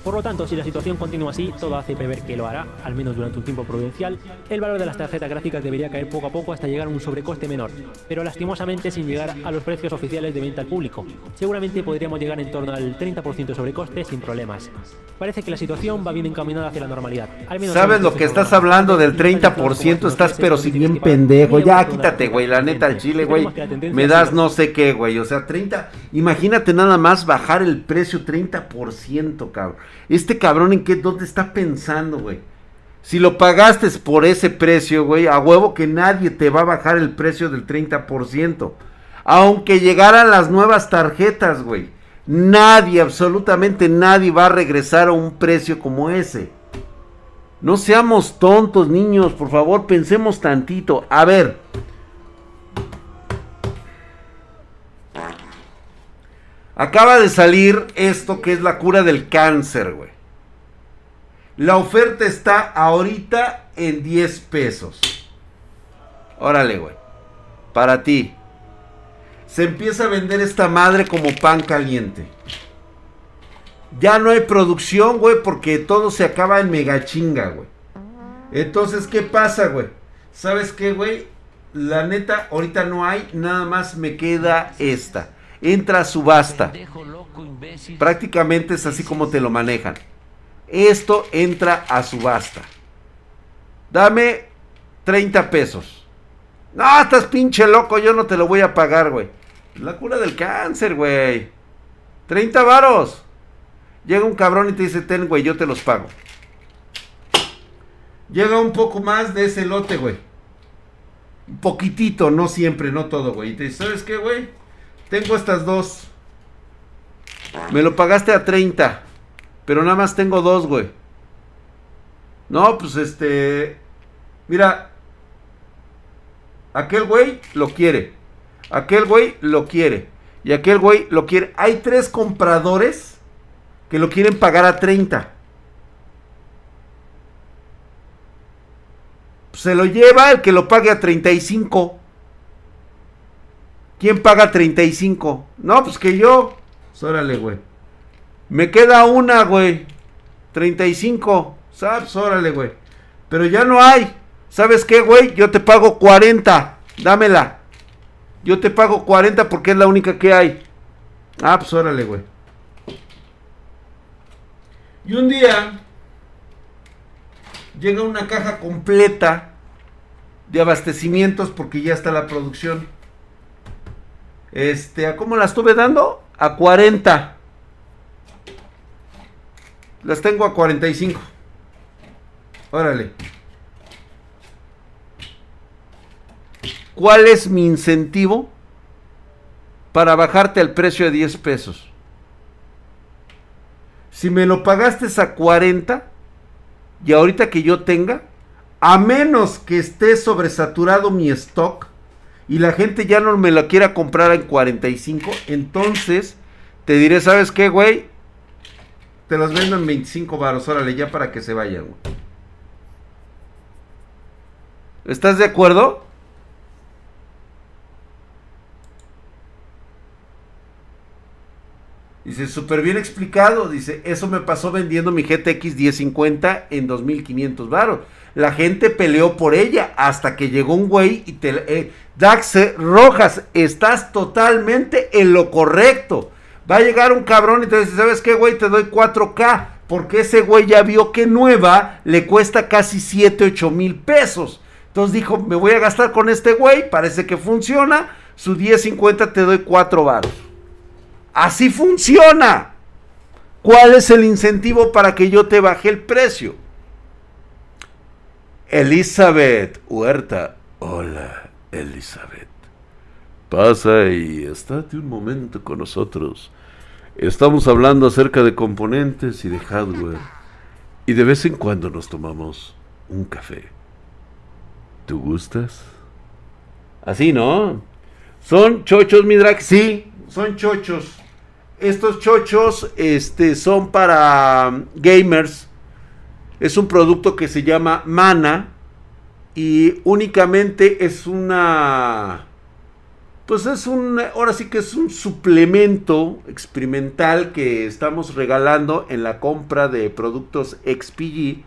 Por lo tanto, si la situación continúa así, todo hace prever que lo hará, al menos durante un tiempo prudencial, el valor de las tarjetas gráficas debería caer poco a poco hasta llegar a un sobrecoste menor, pero lastimosamente sin llegar a los precios oficiales de venta al público. Seguramente podríamos llegar en torno al 30% de sobrecoste sin problemas. Parece que la situación va bien encaminada hacia la normalidad. Al menos ¿Sabes lo que estás hablando del 30%? Estás pero si bien pendejo. Ya, quítate, güey. La neta, el chile, güey. Me das no sé qué, güey. O sea, 30... Imagínate nada más bajar el precio 30%, cabrón. Este cabrón en qué, dónde está pensando, güey. Si lo pagaste por ese precio, güey, a huevo que nadie te va a bajar el precio del 30%. Aunque llegaran las nuevas tarjetas, güey. Nadie, absolutamente nadie va a regresar a un precio como ese. No seamos tontos, niños, por favor, pensemos tantito. A ver. Acaba de salir esto que es la cura del cáncer, güey. La oferta está ahorita en 10 pesos. Órale, güey. Para ti. Se empieza a vender esta madre como pan caliente. Ya no hay producción, güey, porque todo se acaba en mega chinga, güey. Entonces, ¿qué pasa, güey? ¿Sabes qué, güey? La neta, ahorita no hay, nada más me queda esta entra a subasta. Prácticamente es así como te lo manejan. Esto entra a subasta. Dame 30 pesos. No, estás pinche loco, yo no te lo voy a pagar, güey. La cura del cáncer, güey. 30 varos. Llega un cabrón y te dice, ten, güey, yo te los pago. Llega un poco más de ese lote, güey. Un poquitito, no siempre, no todo, güey. Y te dice, ¿sabes qué, güey? Tengo estas dos. Me lo pagaste a 30. Pero nada más tengo dos, güey. No, pues este... Mira. Aquel güey lo quiere. Aquel güey lo quiere. Y aquel güey lo quiere. Hay tres compradores que lo quieren pagar a 30. Se lo lleva el que lo pague a 35. ¿Quién paga 35? No, pues que yo. Pues órale, güey. Me queda una, güey. 35. ¿Sabes? Órale, güey. Pero ya no hay. ¿Sabes qué, güey? Yo te pago 40. Dámela. Yo te pago 40 porque es la única que hay. Ah, pues órale, güey. Y un día llega una caja completa de abastecimientos porque ya está la producción. Este, ¿a cómo la estuve dando? A 40. Las tengo a 45. Órale. ¿Cuál es mi incentivo para bajarte el precio de 10 pesos? Si me lo pagaste a 40 y ahorita que yo tenga, a menos que esté sobresaturado mi stock, y la gente ya no me la quiera comprar en 45, entonces te diré, ¿sabes qué, güey? Te las vendo en 25 baros, órale, ya para que se vayan, güey. ¿Estás de acuerdo? Dice, súper bien explicado. Dice, eso me pasó vendiendo mi GTX 1050 en 2500 baros. La gente peleó por ella hasta que llegó un güey y te... Eh, Dax Rojas, estás totalmente en lo correcto. Va a llegar un cabrón y te dice, ¿sabes qué, güey? Te doy 4K. Porque ese güey ya vio que nueva le cuesta casi 7, 8 mil pesos. Entonces dijo, me voy a gastar con este güey, parece que funciona. Su 10.50 te doy 4 baros. Así funciona. ¿Cuál es el incentivo para que yo te baje el precio? Elizabeth Huerta. Hola, Elizabeth. Pasa y estate un momento con nosotros. Estamos hablando acerca de componentes y de hardware. Y de vez en cuando nos tomamos un café. ¿Tú gustas? Así, ¿no? ¿Son chochos, mi drag? Sí, son chochos. Estos chochos este, son para gamers. Es un producto que se llama Mana. Y únicamente es una pues es un, ahora sí que es un suplemento experimental que estamos regalando en la compra de productos XPG.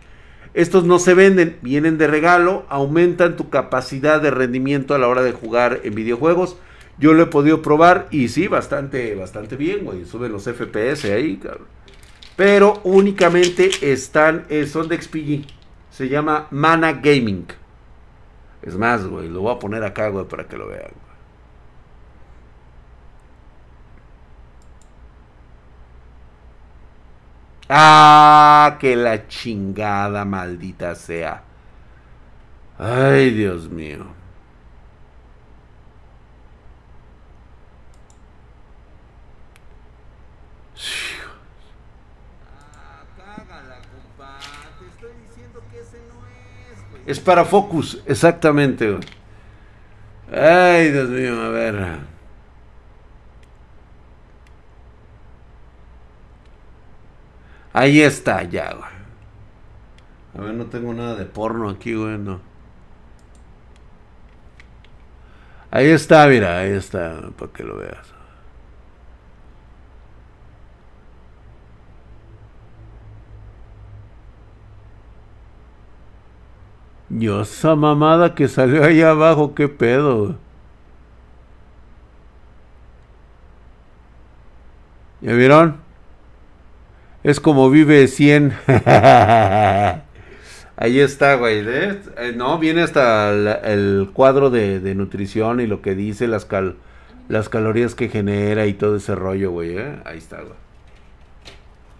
Estos no se venden, vienen de regalo, aumentan tu capacidad de rendimiento a la hora de jugar en videojuegos. Yo lo he podido probar y sí, bastante, bastante bien, güey. Sube los FPS ahí, cabrón. Pero únicamente están, eh, son de XPG. Se llama Mana Gaming. Es más, güey, lo voy a poner acá, güey, para que lo vean. Ah, que la chingada maldita sea. Ay, Dios mío. Es para Focus, exactamente. Ay, Dios mío, a ver. Ahí está, ya. A ver, no tengo nada de porno aquí, güey, no. Ahí está, mira, ahí está, para que lo veas. Yo, esa mamada que salió ahí abajo, qué pedo. ¿Ya vieron? Es como vive 100. Ahí está, güey. Eh, no, viene hasta el, cuadro de, nutrición y lo que dice, las, cal, las calorías que genera y todo ese rollo, güey. ¿eh? Ahí está, güey.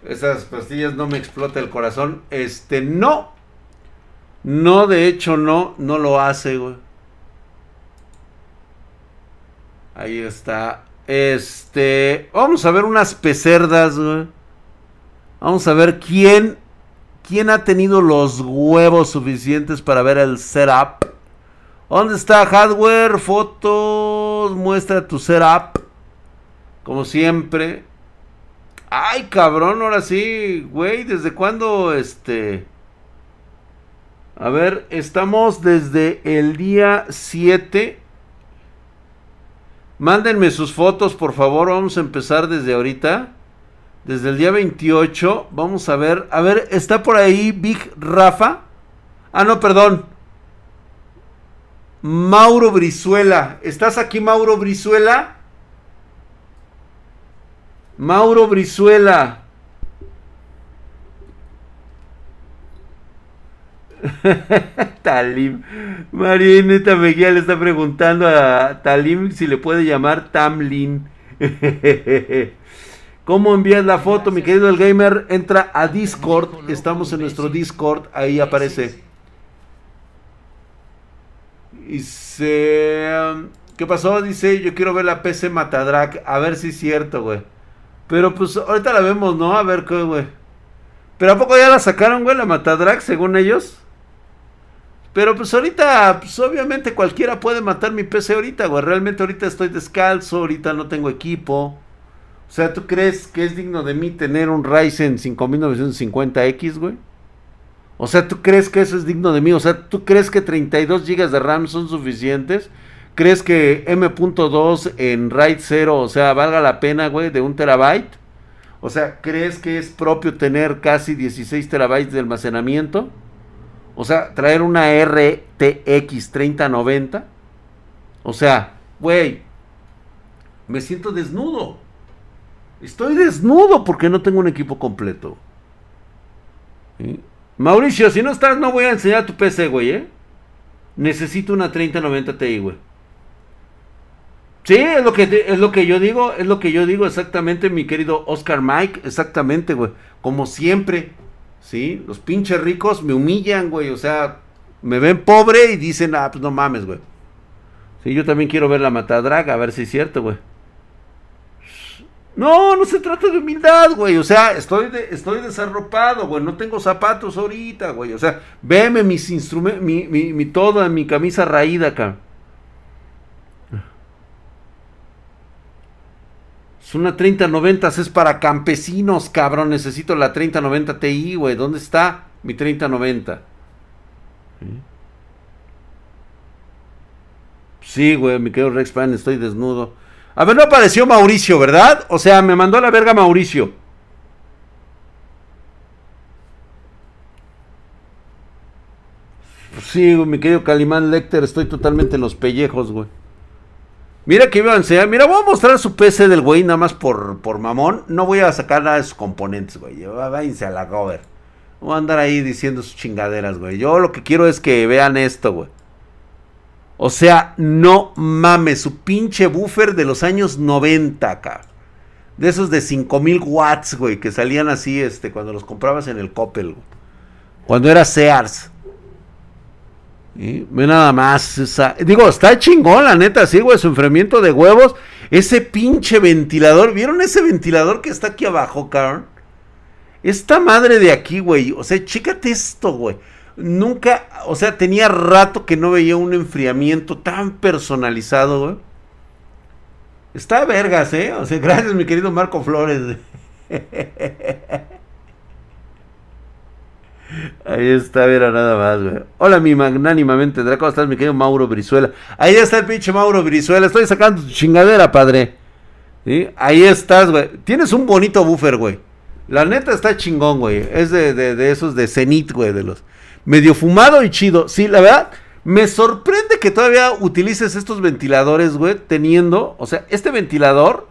Esas pastillas no me explota el corazón. Este, no. No, de hecho, no, no lo hace, güey. Ahí está. Este, vamos a ver unas pecerdas, güey. Vamos a ver quién, quién ha tenido los huevos suficientes para ver el setup. ¿Dónde está hardware? Fotos, muestra tu setup. Como siempre. Ay, cabrón, ahora sí, güey, ¿desde cuándo este a ver, estamos desde el día 7. Mándenme sus fotos, por favor. Vamos a empezar desde ahorita. Desde el día 28. Vamos a ver. A ver, ¿está por ahí Big Rafa? Ah, no, perdón. Mauro Brizuela. ¿Estás aquí, Mauro Brizuela? Mauro Brizuela. Talim. Marianeta Mejía le está preguntando a Talim si le puede llamar Tamlin. ¿Cómo envías la foto, mi querido el gamer? Entra a Discord. Estamos en nuestro Discord. Ahí aparece. Dice. Um, ¿Qué pasó? Dice, yo quiero ver la PC Matadrag. A ver si es cierto, güey. Pero pues ahorita la vemos, ¿no? A ver qué, güey. Pero ¿a poco ya la sacaron, güey, la Matadrag, según ellos? Pero pues ahorita, pues obviamente cualquiera puede matar mi PC ahorita, güey. Realmente ahorita estoy descalzo, ahorita no tengo equipo. O sea, ¿tú crees que es digno de mí tener un Ryzen 5950X, güey? O sea, ¿tú crees que eso es digno de mí? O sea, ¿tú crees que 32 GB de RAM son suficientes? ¿Crees que M.2 en RAID 0, o sea, valga la pena, güey, de un terabyte? O sea, ¿crees que es propio tener casi 16 terabytes de almacenamiento? O sea, traer una RTX 3090. O sea, güey, me siento desnudo. Estoy desnudo porque no tengo un equipo completo. Mauricio, si no estás, no voy a enseñar tu PC, güey, ¿eh? Necesito una 3090 Ti, güey. Sí, es lo que es lo que yo digo, es lo que yo digo exactamente, mi querido Oscar Mike, exactamente, güey. Como siempre, ¿sí? Los pinches ricos me humillan, güey, o sea, me ven pobre y dicen, ah, pues no mames, güey. Sí, yo también quiero ver la matadraga, a ver si es cierto, güey. No, no se trata de humildad, güey. O sea, estoy, estoy desarropado, güey. No tengo zapatos ahorita, güey. O sea, veme mis instrumentos, mi, mi, mi todo en mi camisa raída acá. Una 3090 es para campesinos, cabrón. Necesito la 3090 Ti, güey. ¿Dónde está mi 3090? Sí, güey, mi querido Rex Pan, estoy desnudo. A ver, no apareció Mauricio, ¿verdad? O sea, me mandó a la verga Mauricio. Sí, mi querido Calimán Lecter, estoy totalmente en los pellejos, güey. Mira que iba a. Mira, voy a mostrar su PC del güey nada más por, por mamón. No voy a sacar nada de sus componentes, güey. Váyanse a la gover. Voy a andar ahí diciendo sus chingaderas, güey. Yo lo que quiero es que vean esto, güey. O sea, no mames, su pinche buffer de los años 90, acá. De esos de 5000 watts, güey, que salían así, este, cuando los comprabas en el Coppel, güey. Cuando era Sears. Ve nada más. Digo, está chingón, la neta, sí, güey. Su enfriamiento de huevos. Ese pinche ventilador. ¿Vieron ese ventilador que está aquí abajo, cabrón? Esta madre de aquí, güey. O sea, chécate esto, güey. Nunca, o sea, tenía rato que no veía un enfriamiento tan personalizado, güey. Está vergas, ¿eh? O sea, gracias, mi querido Marco Flores. Ahí está, mira nada más, güey. Hola, mi magnánimamente Draco. ¿Cómo estás, mi querido Mauro Brizuela? Ahí está el pinche Mauro Brizuela. Estoy sacando tu chingadera, padre. Ahí estás, güey. Tienes un bonito buffer, güey. La neta está chingón, güey. Es de, de, esos de Zenith, güey. De los medio fumado y chido. Sí, la verdad. Me sorprende que todavía utilices estos ventiladores, güey. Teniendo. O sea, este ventilador.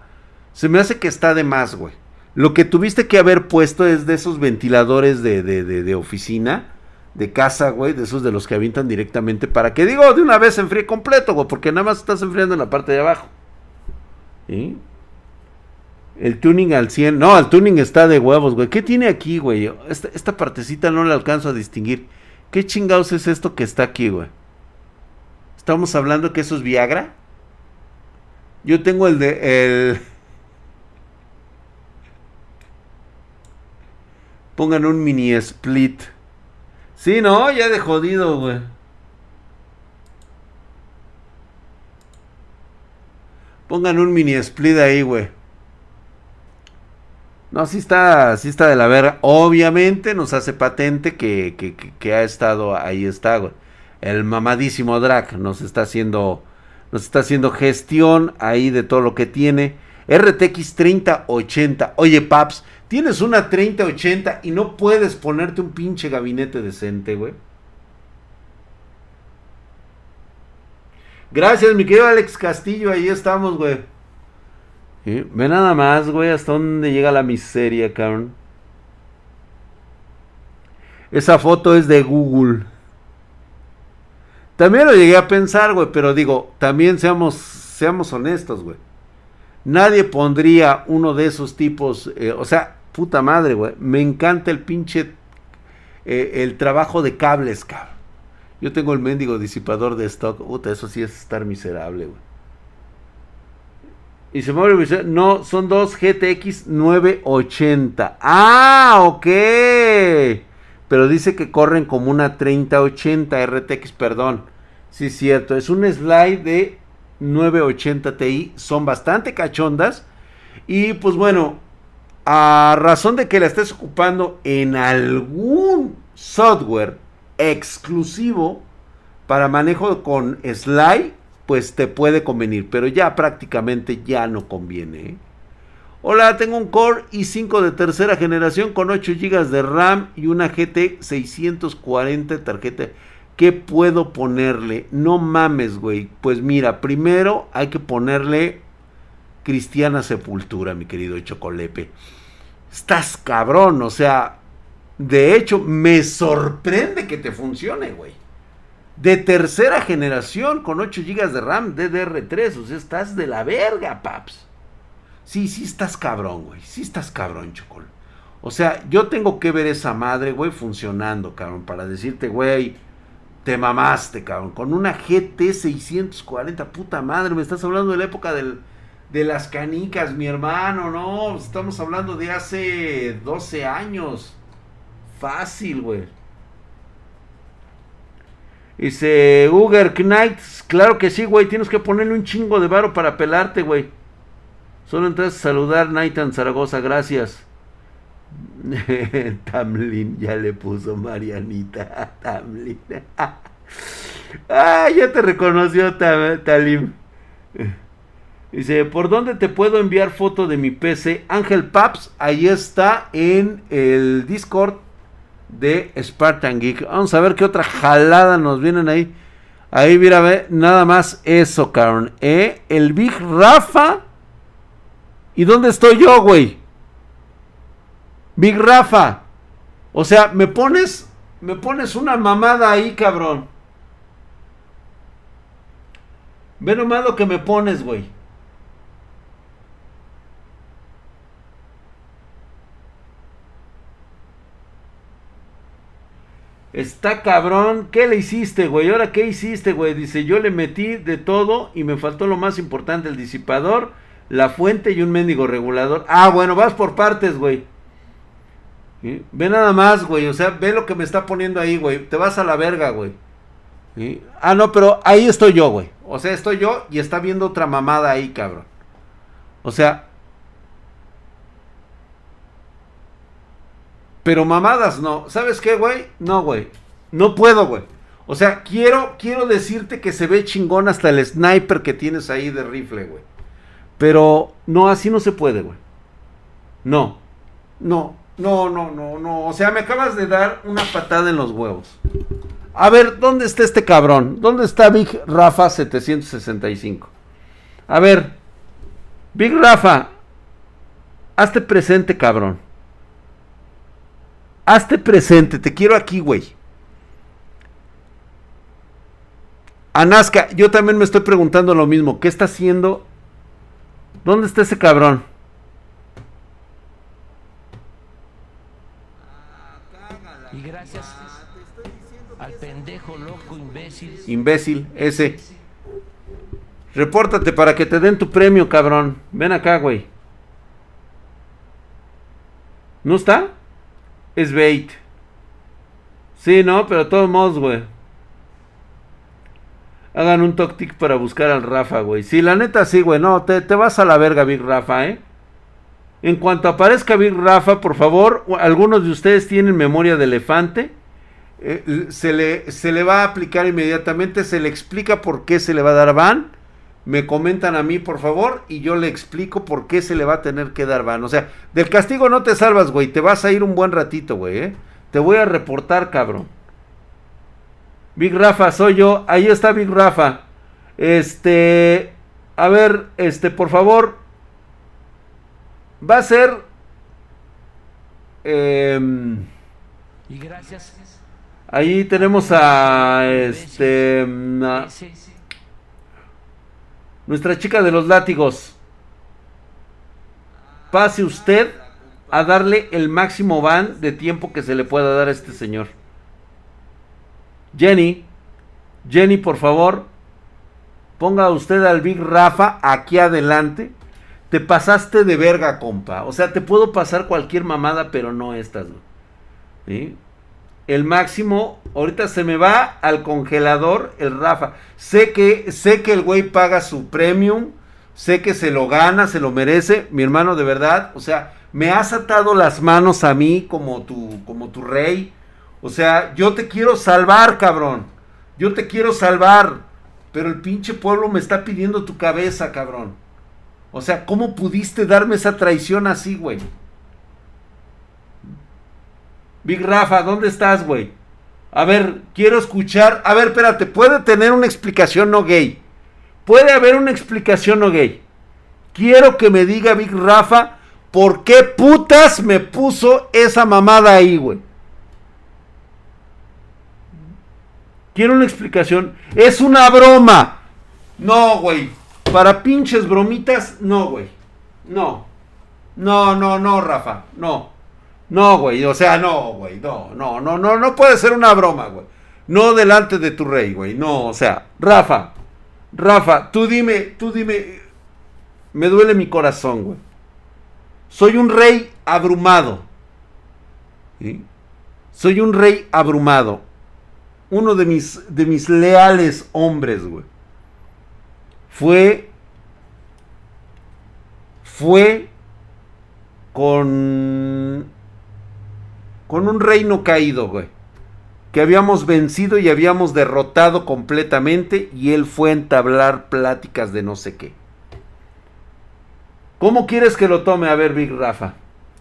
Se me hace que está de más, güey. Lo que tuviste que haber puesto es de esos ventiladores de, de, de, oficina, de casa, güey, de esos de los que avientan directamente para que, digo, de una vez se enfríe completo, güey, porque nada más estás enfriando en la parte de abajo. ¿Sí? El tuning al 100, no, el tuning está de huevos, güey. ¿Qué tiene aquí, güey? Esta, esta partecita no la alcanzo a distinguir. ¿Qué chingados es esto que está aquí, güey? ¿Estamos hablando que eso es Viagra? Yo tengo el de... El Pongan un mini split. Sí, no, ya de jodido, güey. Pongan un mini split ahí, güey. No, sí está, sí está de la verga. Obviamente nos hace patente que, que, que, ha estado, ahí está, güey. El mamadísimo drag nos está haciendo, nos está haciendo gestión ahí de todo lo que tiene. RTX 3080. Oye, Paps, Tienes una 3080 y no puedes ponerte un pinche gabinete decente, güey. Gracias, mi querido Alex Castillo. Ahí estamos, güey. Ve nada más, güey, hasta dónde llega la miseria, cabrón. Esa foto es de Google. También lo llegué a pensar, güey, pero digo, también seamos, seamos honestos, güey. Nadie pondría uno de esos tipos, eh, o sea, Puta madre, güey. Me encanta el pinche. Eh, el trabajo de cables, cabrón. Yo tengo el mendigo disipador de stock. Puta, eso sí es estar miserable, güey. Y se mueve. No, son dos GTX 980. Ah, ok. Pero dice que corren como una 3080 RTX, perdón. Sí, cierto. Es un slide de 980 Ti. Son bastante cachondas. Y pues bueno, a razón de que la estés ocupando en algún software exclusivo para manejo con slide, pues te puede convenir, pero ya prácticamente ya no conviene. ¿eh? Hola, tengo un Core i5 de tercera generación con 8 GB de RAM y una GT 640 tarjeta. ¿Qué puedo ponerle? No mames, güey. Pues mira, primero hay que ponerle cristiana sepultura, mi querido Chocolepe. Estás cabrón, o sea, de hecho, me sorprende que te funcione, güey. De tercera generación con 8 GB de RAM DDR3, o sea, estás de la verga, paps. Sí, sí estás cabrón, güey. Sí estás cabrón, Chocol. O sea, yo tengo que ver esa madre, güey, funcionando, cabrón, para decirte, güey, te mamaste, cabrón. Con una GT 640, puta madre, me estás hablando de la época del, de las canicas, mi hermano, no, estamos hablando de hace 12 años. Fácil, güey. Dice Uger Knights, claro que sí, güey, tienes que ponerle un chingo de varo para pelarte, güey. Solo entras a saludar, Naitan Zaragoza, gracias. Tamlin ya le puso Marianita. Tamlin. Ah, ya te reconoció Talim. Dice, ¿por dónde te puedo enviar foto de mi PC? Ángel Paps, ahí está en el Discord de Spartan Geek. Vamos a ver qué otra jalada nos vienen ahí. Ahí mira, ve, nada más eso, cabrón. ¿Eh? El Big Rafa. ¿Y dónde estoy yo, güey? Big Rafa. O sea, me pones, me pones una mamada ahí, cabrón. Ve nomás lo que me pones, güey. Está cabrón. ¿Qué le hiciste, güey? ¿Ahora qué hiciste, güey? Dice, yo le metí de todo y me faltó lo más importante, el disipador, la fuente y un mendigo regulador. Ah, bueno, vas por partes, güey. Ve nada más, güey. O sea, ve lo que me está poniendo ahí, güey. Te vas a la verga, güey. Ah, no, pero ahí estoy yo, güey. O sea, estoy yo y está viendo otra mamada ahí, cabrón. O sea, Pero mamadas no. ¿Sabes qué, güey? No, güey. No puedo, güey. O sea, quiero, quiero decirte que se ve chingón hasta el sniper que tienes ahí de rifle, güey. Pero no, así no se puede, güey. No. No, no, no, no, no. O sea, me acabas de dar una patada en los huevos. A ver, ¿dónde está este cabrón? ¿Dónde está Big Rafa 765? A ver, Big Rafa, hazte presente, cabrón. Hazte presente, te quiero aquí, güey. Anaska, yo también me estoy preguntando lo mismo. ¿Qué está haciendo? ¿Dónde está ese cabrón? Y gracias al pendejo loco imbécil. Imbécil, ese. Repórtate para que te den tu premio, cabrón. Ven acá, güey. ¿No está? Es bait. Sí, no, pero todos modos, güey. Hagan un tactic para buscar al Rafa, güey. Sí, la neta sí, güey. No, te, vas a la verga, Big Rafa, ¿eh? En cuanto aparezca Big Rafa, por favor, algunos de ustedes tienen memoria de elefante. Eh, se, le, se le va a aplicar inmediatamente, se le explica por qué se le va a dar ban me comentan a mí, por favor, y yo le explico por qué se le va a tener que dar van. O sea, del castigo no te salvas, güey. Te vas a ir un buen ratito, güey. ¿eh? Te voy a reportar, cabrón. Big Rafa, soy yo. Ahí está Big Rafa. Este, a ver, este, por favor. Va a ser... Em, y gracias. Ahí tenemos a este... Nuestra chica de los látigos. Pase usted a darle el máximo van de tiempo que se le pueda dar a este señor. Jenny, Jenny, por favor, ponga usted al Big Rafa aquí adelante. Te pasaste de verga, compa. O sea, te puedo pasar cualquier mamada, pero no estas. ¿Sí? El máximo, ahorita se me va al congelador el Rafa. Sé que, sé que el güey paga su premium, sé que se lo gana, se lo merece, mi hermano de verdad, o sea, me has atado las manos a mí como tu, como tu rey. O sea, yo te quiero salvar, cabrón. Yo te quiero salvar. Pero el pinche pueblo me está pidiendo tu cabeza, cabrón. O sea, ¿cómo pudiste darme esa traición así, güey? Big Rafa, ¿dónde estás, güey? A ver, quiero escuchar. A ver, espérate, puede tener una explicación no gay. Puede haber una explicación no gay. Quiero que me diga Big Rafa por qué putas me puso esa mamada ahí, güey. Quiero una explicación. Es una broma. No, güey. Para pinches bromitas, no, güey. No. No, no, no, Rafa. No. No, güey, o sea, no, güey, no, no, no, no, no puede ser una broma, güey. No delante de tu rey, güey, no, o sea, Rafa, Rafa, tú dime, tú dime, me duele mi corazón, güey. Soy un rey abrumado. Soy un rey abrumado. Uno de mis, de mis leales hombres, güey. Fue, fue con con un reino caído, güey. que habíamos vencido y habíamos derrotado completamente y él fue a entablar pláticas de no sé qué. ¿Cómo quieres que lo tome? A ver, Big Rafa.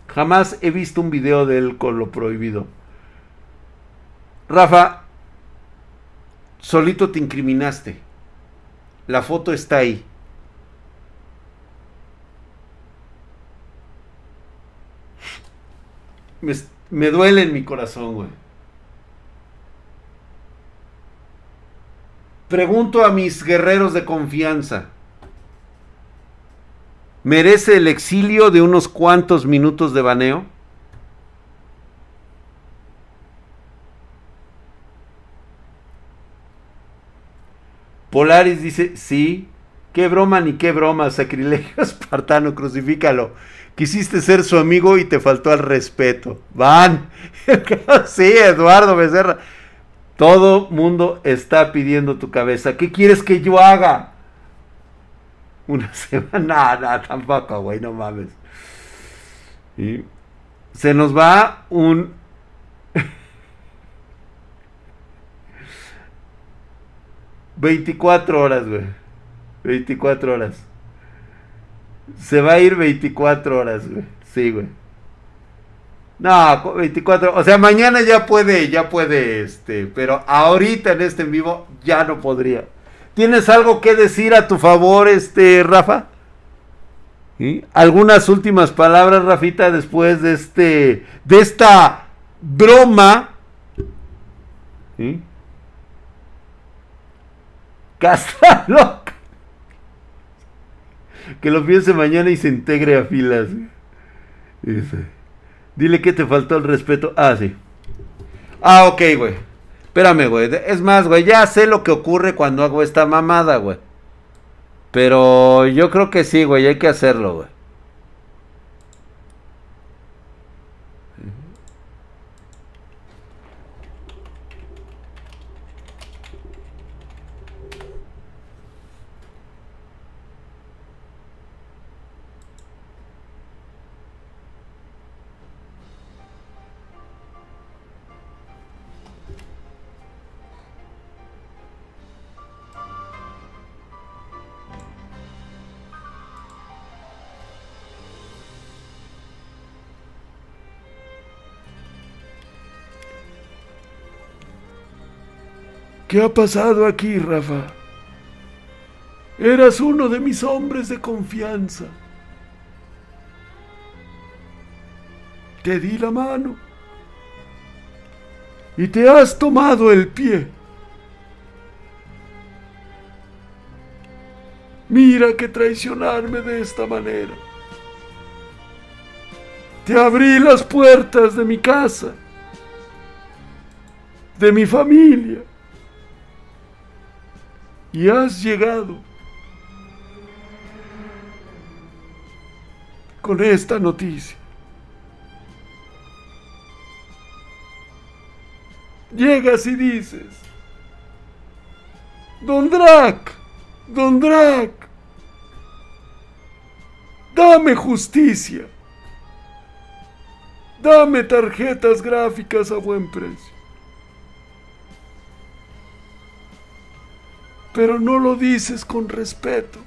Jamás he visto un video de él con lo prohibido. Rafa, solito te incriminaste. La foto está ahí. Me, me duele en mi corazón, güey. Pregunto a mis guerreros de confianza. ¿Merece el exilio de unos cuantos minutos de baneo? Polaris dice, sí, qué broma ni qué broma, sacrilegio espartano, crucifícalo. Quisiste ser su amigo y te faltó al respeto. Van. sí, Eduardo Becerra. Todo mundo está pidiendo tu cabeza. ¿Qué quieres que yo haga? Una semana. Nada, tampoco, güey, no mames. Y se nos va un. ...24 horas, güey... ...24 horas... ...se va a ir 24 horas, güey... ...sí, güey... No, 24, o sea, mañana ya puede, ya puede, este, pero ahorita en este en vivo ya no podría. ¿Tienes algo que decir a tu favor, este, Rafa? ¿Algunas últimas palabras, Rafita, después de este, de esta broma? ¿Sí? Que lo piense mañana y se integre a filas. Dice. Dile que te faltó el respeto. Ah, sí. Ah, ok, güey. Espérame, güey. Es más, güey, ya sé lo que ocurre cuando hago esta mamada, güey. Pero yo creo que sí, güey, hay que hacerlo, güey. ¿Qué ha pasado aquí, Rafa? Eras uno de mis hombres de confianza. Te di la mano y te has tomado el pie. Mira que traicionarme de esta manera. Te abrí las puertas de mi casa, de mi familia y has llegado con esta noticia. Llegas y dices, Don Drac, Don Drac, dame justicia, dame tarjetas gráficas a buen precio. Pero no lo dices con respeto.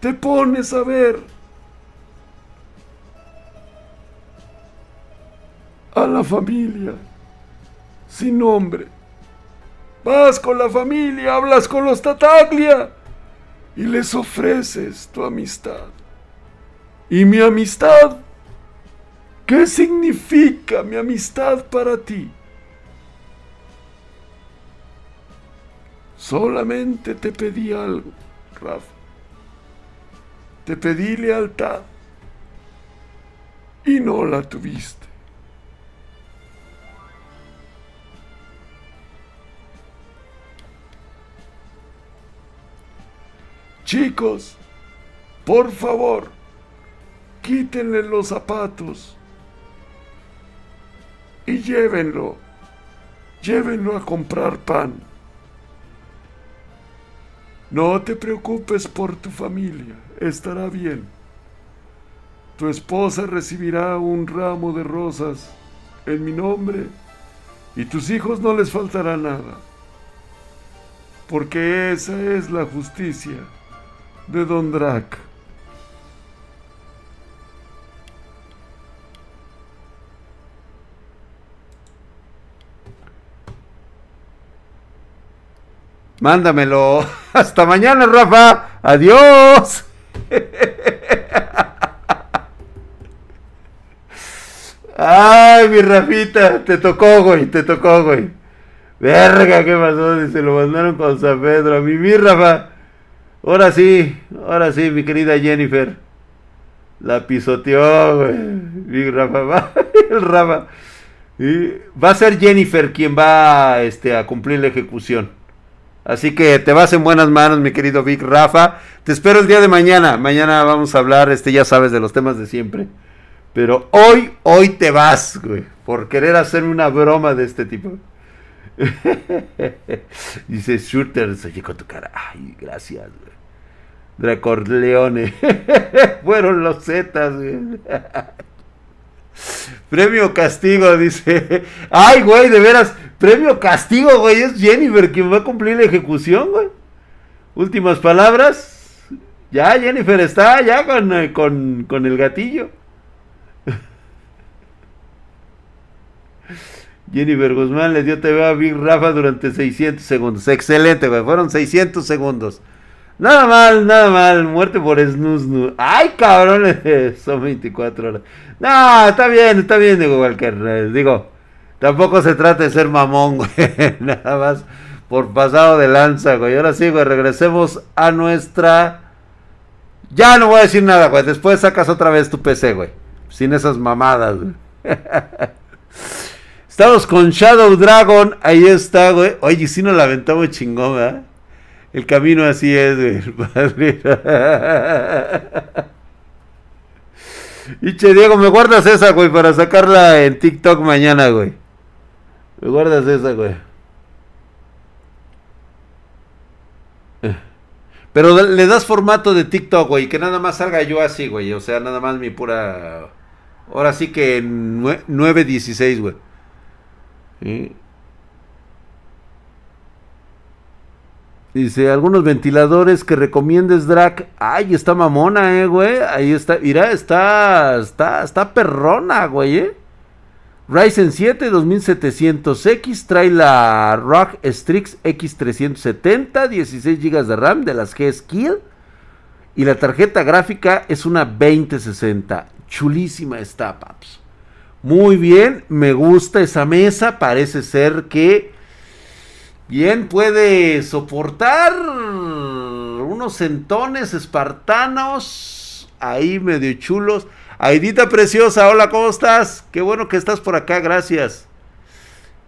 Te pones a ver a la familia sin nombre. Vas con la familia, hablas con los Tataglia y les ofreces tu amistad. ¿Y mi amistad? ¿Qué significa mi amistad para ti? Solamente te pedí algo, Rafa. Te pedí lealtad y no la tuviste. Chicos, por favor, quítenle los zapatos y llévenlo, llévenlo a comprar pan. No te preocupes por tu familia, estará bien. Tu esposa recibirá un ramo de rosas en mi nombre Y tus hijos no les faltará nada. Porque esa es la justicia de Don Drac. Mándamelo. Hasta mañana, Rafa. Adiós. Ay, mi Rafita, te tocó, güey, te tocó, güey. Verga, ¿qué pasó? Se lo mandaron con San Pedro. A mi, mi Rafa. Ahora sí, ahora sí, mi querida Jennifer. La pisoteó, güey. Mi Rafa, va, el Rafa. Y va a ser Jennifer quien va este, a cumplir la ejecución. Así que te vas en buenas manos, mi querido Vic Rafa. Te espero el día de mañana. Mañana vamos a hablar, este, ya sabes, de los temas de siempre. Pero hoy, hoy te vas, güey, por querer hacerme una broma de este tipo. Dice Shooter, se con tu cara. Ay, gracias, güey. Dracorleone. Fueron los Zetas, güey. Premio castigo, dice. Ay, güey, de veras. Premio castigo, güey. Es Jennifer quien va a cumplir la ejecución, güey. Últimas palabras. Ya, Jennifer está ya con, eh, con, con el gatillo. Jennifer Guzmán le dio TV a Big Rafa durante 600 segundos. Excelente, güey. Fueron 600 segundos. Nada mal, nada mal. Muerte por snus. Ay, cabrón. Son 24 horas. No, está bien, está bien, digo, cualquier. Digo, tampoco se trata de ser mamón, güey. Nada más por pasado de lanza, güey. Ahora sí, güey, regresemos a nuestra. Ya no voy a decir nada, güey. Después sacas otra vez tu PC, güey. Sin esas mamadas, güey. Estamos con Shadow Dragon. Ahí está, güey. Oye, si nos la aventamos chingón, ¿verdad? El camino así es, güey. che, Diego, me guardas esa, güey, para sacarla en TikTok mañana, güey. Me guardas esa, güey. Pero le das formato de TikTok, güey, que nada más salga yo así, güey. O sea, nada más mi pura... Ahora sí que 9.16, güey. Dice, algunos ventiladores que recomiendes, Drac. Ay, está mamona, eh, güey. Ahí está, mira, está, está, está perrona, güey, eh. Ryzen 7 2700X trae la ROG Strix X370, 16 GB de RAM de las G-Skill. Y la tarjeta gráfica es una 2060. Chulísima está, paps. Muy bien, me gusta esa mesa. Parece ser que bien puede soportar unos centones espartanos. Ahí medio chulos. Aidita preciosa, hola, ¿cómo estás? Qué bueno que estás por acá, gracias.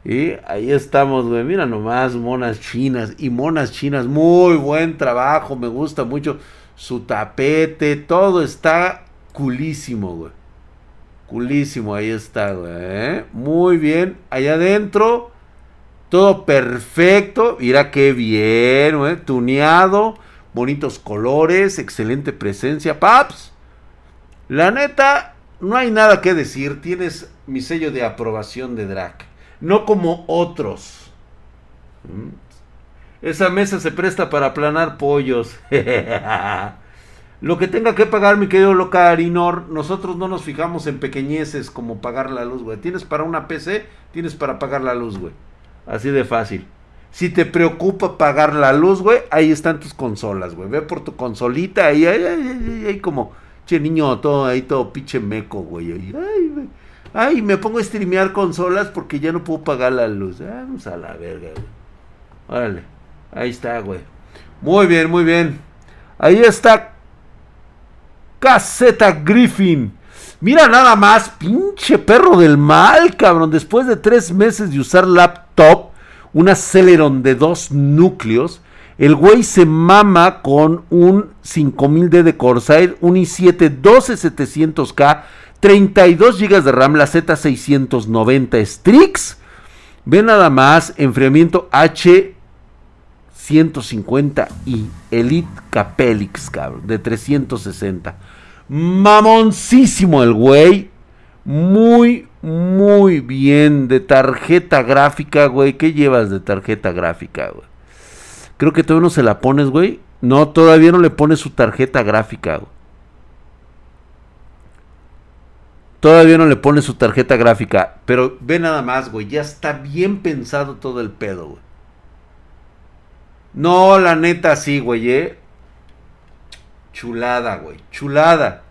Y ahí estamos, güey. Mira nomás, monas chinas y monas chinas. Muy buen trabajo, me gusta mucho su tapete. Todo está culísimo, güey. Culísimo, ahí está, güey. ¿eh? Muy bien. Allá adentro, todo perfecto. Mira qué bien, güey. Tuneado, bonitos colores, excelente presencia. Paps, la neta, no hay nada que decir. Tienes mi sello de aprobación de Drac. No como otros. ¿Mm? Esa mesa se presta para aplanar pollos. Lo que tenga que pagar mi querido Locarinor, nosotros no nos fijamos en pequeñeces como pagar la luz, güey. Tienes para una PC, tienes para pagar la luz, güey. Así de fácil. Si te preocupa pagar la luz, güey, ahí están tus consolas, güey. Ve por tu consolita, ahí, ahí, ahí, ahí, como, che niño, todo ahí, todo pinche meco, güey. Ay, güey. Ay, me pongo a streamear consolas porque ya no puedo pagar la luz. Ah, vamos a la verga, güey. Órale, ahí está, güey. Muy bien, muy bien. Ahí está Caseta Griffin. Mira nada más, pinche perro del mal, cabrón. Después de tres meses de usar laptop, un Celeron de dos núcleos, el güey se mama con un 5000D de Corsair, un i7 12700K, 32 GB de RAM, la Z690 Strix. Ve nada más, enfriamiento H 150 y Elite Capelix, cabrón, de 360. Mamoncísimo el güey. Muy, muy bien. De tarjeta gráfica, güey. ¿Qué llevas de tarjeta gráfica, güey? Creo que todavía no se la pones, güey. No, todavía no le pones su tarjeta gráfica, güey. Todavía no le pone su tarjeta gráfica. Pero ve nada más, güey. Ya está bien pensado todo el pedo, güey. No, la neta sí, güey, eh. Chulada, güey. Chulada.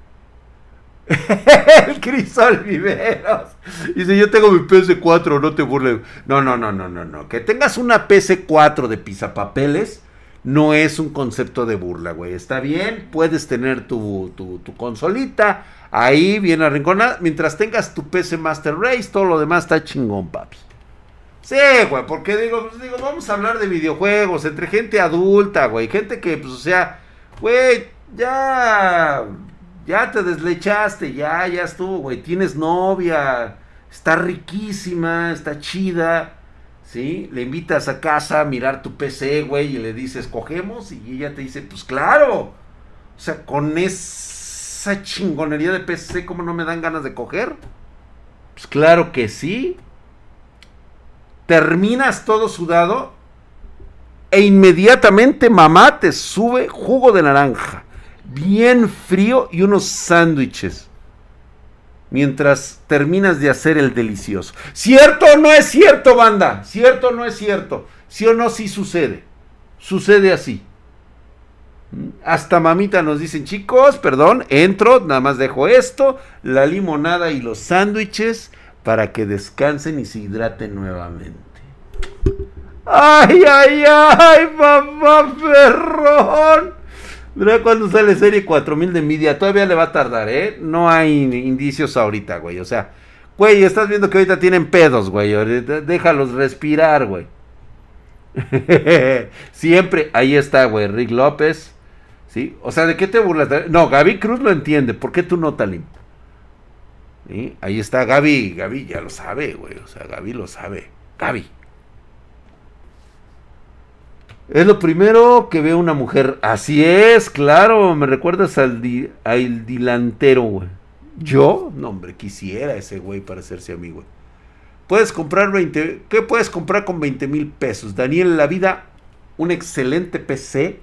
el Crisol Viveros. Dice, yo tengo mi PS4, no te burles. No, no, no, no, no, no. Que tengas una PS4 de pisapapeles no es un concepto de burla, güey. Está bien, puedes tener tu, tu, tu consolita ahí bien arrinconada. Mientras tengas tu PC Master Race, todo lo demás está chingón, papi. Sí, güey, porque digo, pues, digo, vamos a hablar de videojuegos entre gente adulta, güey. Gente que, pues, o sea, güey, ya ya te deslechaste, ya, ya estuvo, güey. Tienes novia, está riquísima, está chida, ¿sí? Le invitas a casa a mirar tu PC, güey, y le dices, cogemos, y ella te dice, pues claro. O sea, con esa chingonería de PC, ¿cómo no me dan ganas de coger? Pues claro que sí. Terminas todo sudado e inmediatamente mamá te sube jugo de naranja bien frío y unos sándwiches. Mientras terminas de hacer el delicioso. ¿Cierto o no es cierto, banda? ¿Cierto o no es cierto? ¿Sí o no sí sucede? Sucede así. Hasta mamita nos dicen, chicos, perdón, entro, nada más dejo esto, la limonada y los sándwiches para que descansen y se hidraten nuevamente. ¡Ay, ay, ay, papá perrón! Mira cuando sale serie 4000 de media. Todavía le va a tardar, ¿eh? No hay indicios ahorita, güey. O sea, güey, estás viendo que ahorita tienen pedos, güey. Déjalos respirar, güey. Siempre, ahí está, güey. Rick López. ¿Sí? O sea, ¿de qué te burlas? No, Gaby Cruz lo entiende. ¿Por qué tú no, Talim? Ahí está Gaby. Gaby ya lo sabe, güey. O sea, Gaby lo sabe. Gaby. Es lo primero que ve una mujer. Así es, claro. Me recuerdas al, al dilantero, güey. ¿Yo? No, hombre, quisiera ese güey para hacerse amigo. Puedes comprar 20. ¿Qué puedes comprar con 20 mil pesos? Daniel, la vida, un excelente PC.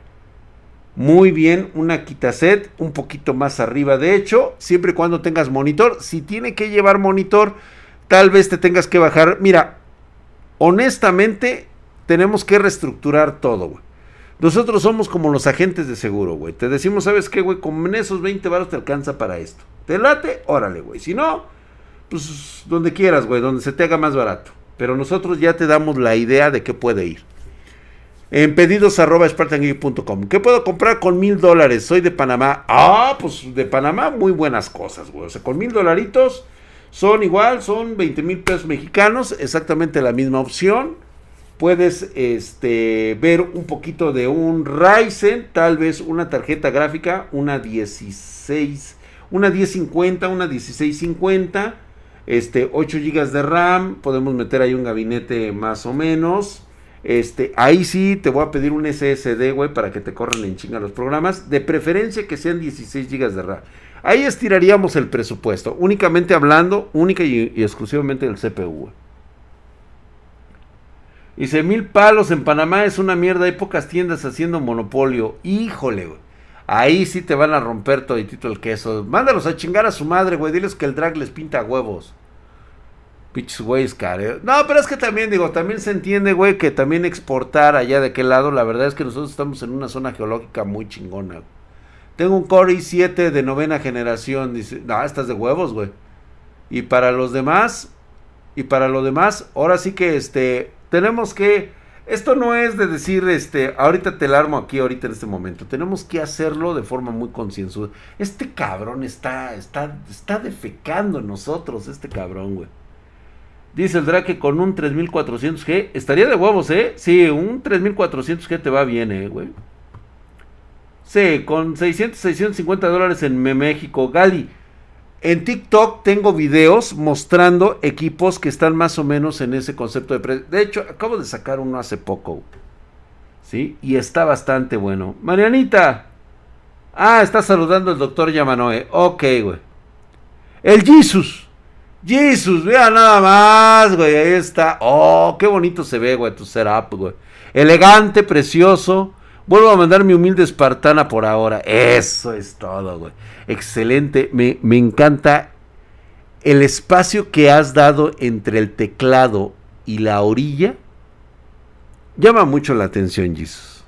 Muy bien, una quitaset un poquito más arriba. De hecho, siempre y cuando tengas monitor, si tiene que llevar monitor, tal vez te tengas que bajar. Mira, honestamente, tenemos que reestructurar todo, güey. Nosotros somos como los agentes de seguro, güey. Te decimos, ¿sabes qué, güey? Con esos 20 baros te alcanza para esto. ¿Te late? Órale, güey. Si no, pues donde quieras, güey, donde se te haga más barato. Pero nosotros ya te damos la idea de qué puede ir. En pedidos arroba ¿Qué puedo comprar con mil dólares? Soy de Panamá. Ah, pues de Panamá muy buenas cosas, güey. O sea, con mil dolaritos son igual, son 20 mil pesos mexicanos. Exactamente la misma opción puedes este, ver un poquito de un Ryzen, tal vez una tarjeta gráfica, una 16, una 1050, una 1650, este, 8 GB de RAM, podemos meter ahí un gabinete más o menos. Este, ahí sí te voy a pedir un SSD, güey, para que te corran en chinga los programas. De preferencia que sean 16 GB de RAM. Ahí estiraríamos el presupuesto, únicamente hablando, única y, exclusivamente del CPU. Dice, mil palos en Panamá es una mierda. Hay pocas tiendas haciendo monopolio. Híjole, güey. Ahí sí te van a romper toditito el queso. Mándalos a chingar a su madre, güey. Diles que el drag les pinta huevos. Pichos güeyes, care. No, pero es que también, digo, también se entiende, güey, que también exportar allá de qué lado. La verdad es que nosotros estamos en una zona geológica muy chingona. Tengo un Core i7 de novena generación. Dice, no, estás de huevos, güey. Y para los demás, y para lo demás, ahora sí que este tenemos que, esto no es de decir, este, ahorita te la armo aquí, ahorita en este momento. Tenemos que hacerlo de forma muy concienzuda. Este cabrón está, está, está defecando en nosotros, este cabrón, güey. Dice el Drake con un 3400G. Estaría de huevos, ¿eh? Sí, un 3400G te va bien, ¿eh, güey? Sí, con 600, 650 dólares en México. Gali, en TikTok tengo videos mostrando equipos que están más o menos en ese concepto de precio. De hecho, acabo de sacar uno hace poco. ¿Sí? Y está bastante bueno. Marianita. Ah, está saludando el doctor Yamanoe. Ok, güey. El Jesus. Jesus, vea nada más, güey. Ahí está. Oh, qué bonito se ve, güey, tu setup, güey. Elegante, precioso. Vuelvo a mandar mi humilde espartana por ahora. Eso es todo, güey. Excelente. Me, me encanta el espacio que has dado entre el teclado y la orilla. Llama mucho la atención, Jesus.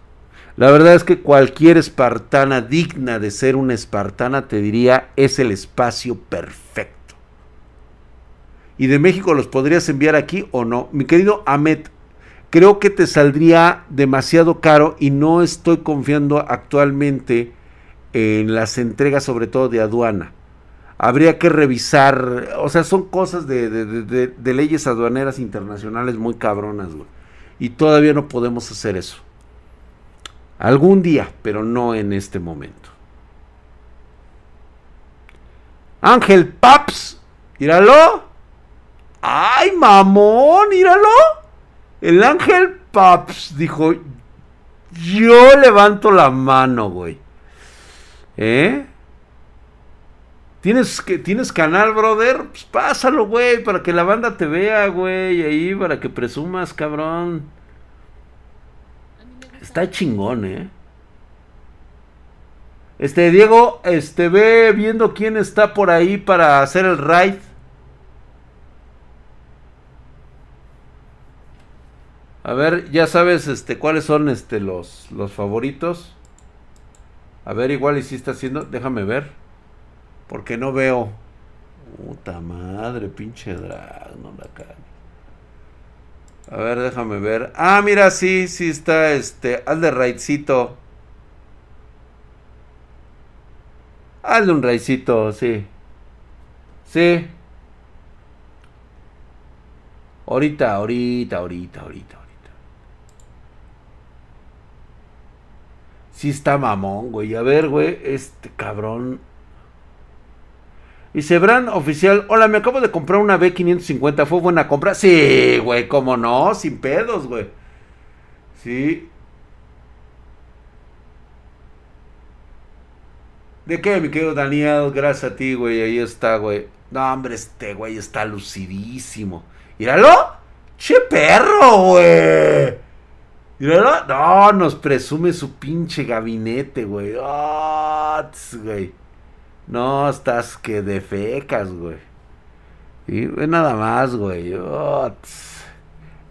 La verdad es que cualquier espartana digna de ser una espartana te diría es el espacio perfecto y de México los podrías enviar aquí o no. Mi querido Ahmed, creo que te saldría demasiado caro y no estoy confiando actualmente en las entregas, sobre todo de aduana. Habría que revisar, o sea, son cosas de, leyes aduaneras internacionales muy cabronas, güey. Y todavía no podemos hacer eso. Algún día, pero no en este momento. Ángel Paps, míralo. ¡Ay, mamón! ¡Míralo! El ángel Paps dijo: Yo levanto la mano, güey. ¿Eh? ¿Tienes, que, ¿Tienes canal, brother? Pues pásalo, güey, para que la banda te vea, güey. Ahí, para que presumas, cabrón. Está chingón, ¿eh? Este, Diego, este, ve viendo quién está por ahí para hacer el raid. A ver, ya sabes este cuáles son este los los favoritos. A ver, igual y si está haciendo, déjame ver. Porque no veo. Puta madre, pinche drag, no la cago. A ver, déjame ver. Ah, mira, sí, sí está este, hazle raidcito. Hazle un raidcito, sí. Sí. Ahorita, ahorita, ahorita, ahorita. Sí está mamón, güey. A ver, güey, este cabrón. Y Sebran oficial, hola, me acabo de comprar una B550, ¿fue buena compra? Sí, güey, cómo no, sin pedos, güey. Sí. ¿De qué, mi querido Daniel? Gracias a ti, güey, ahí está, güey. No, hombre, este güey está lucidísimo. Míralo. Che perro, güey. No, nos presume su pinche gabinete, güey. No, estás que de fecas, güey. Y nada más, güey.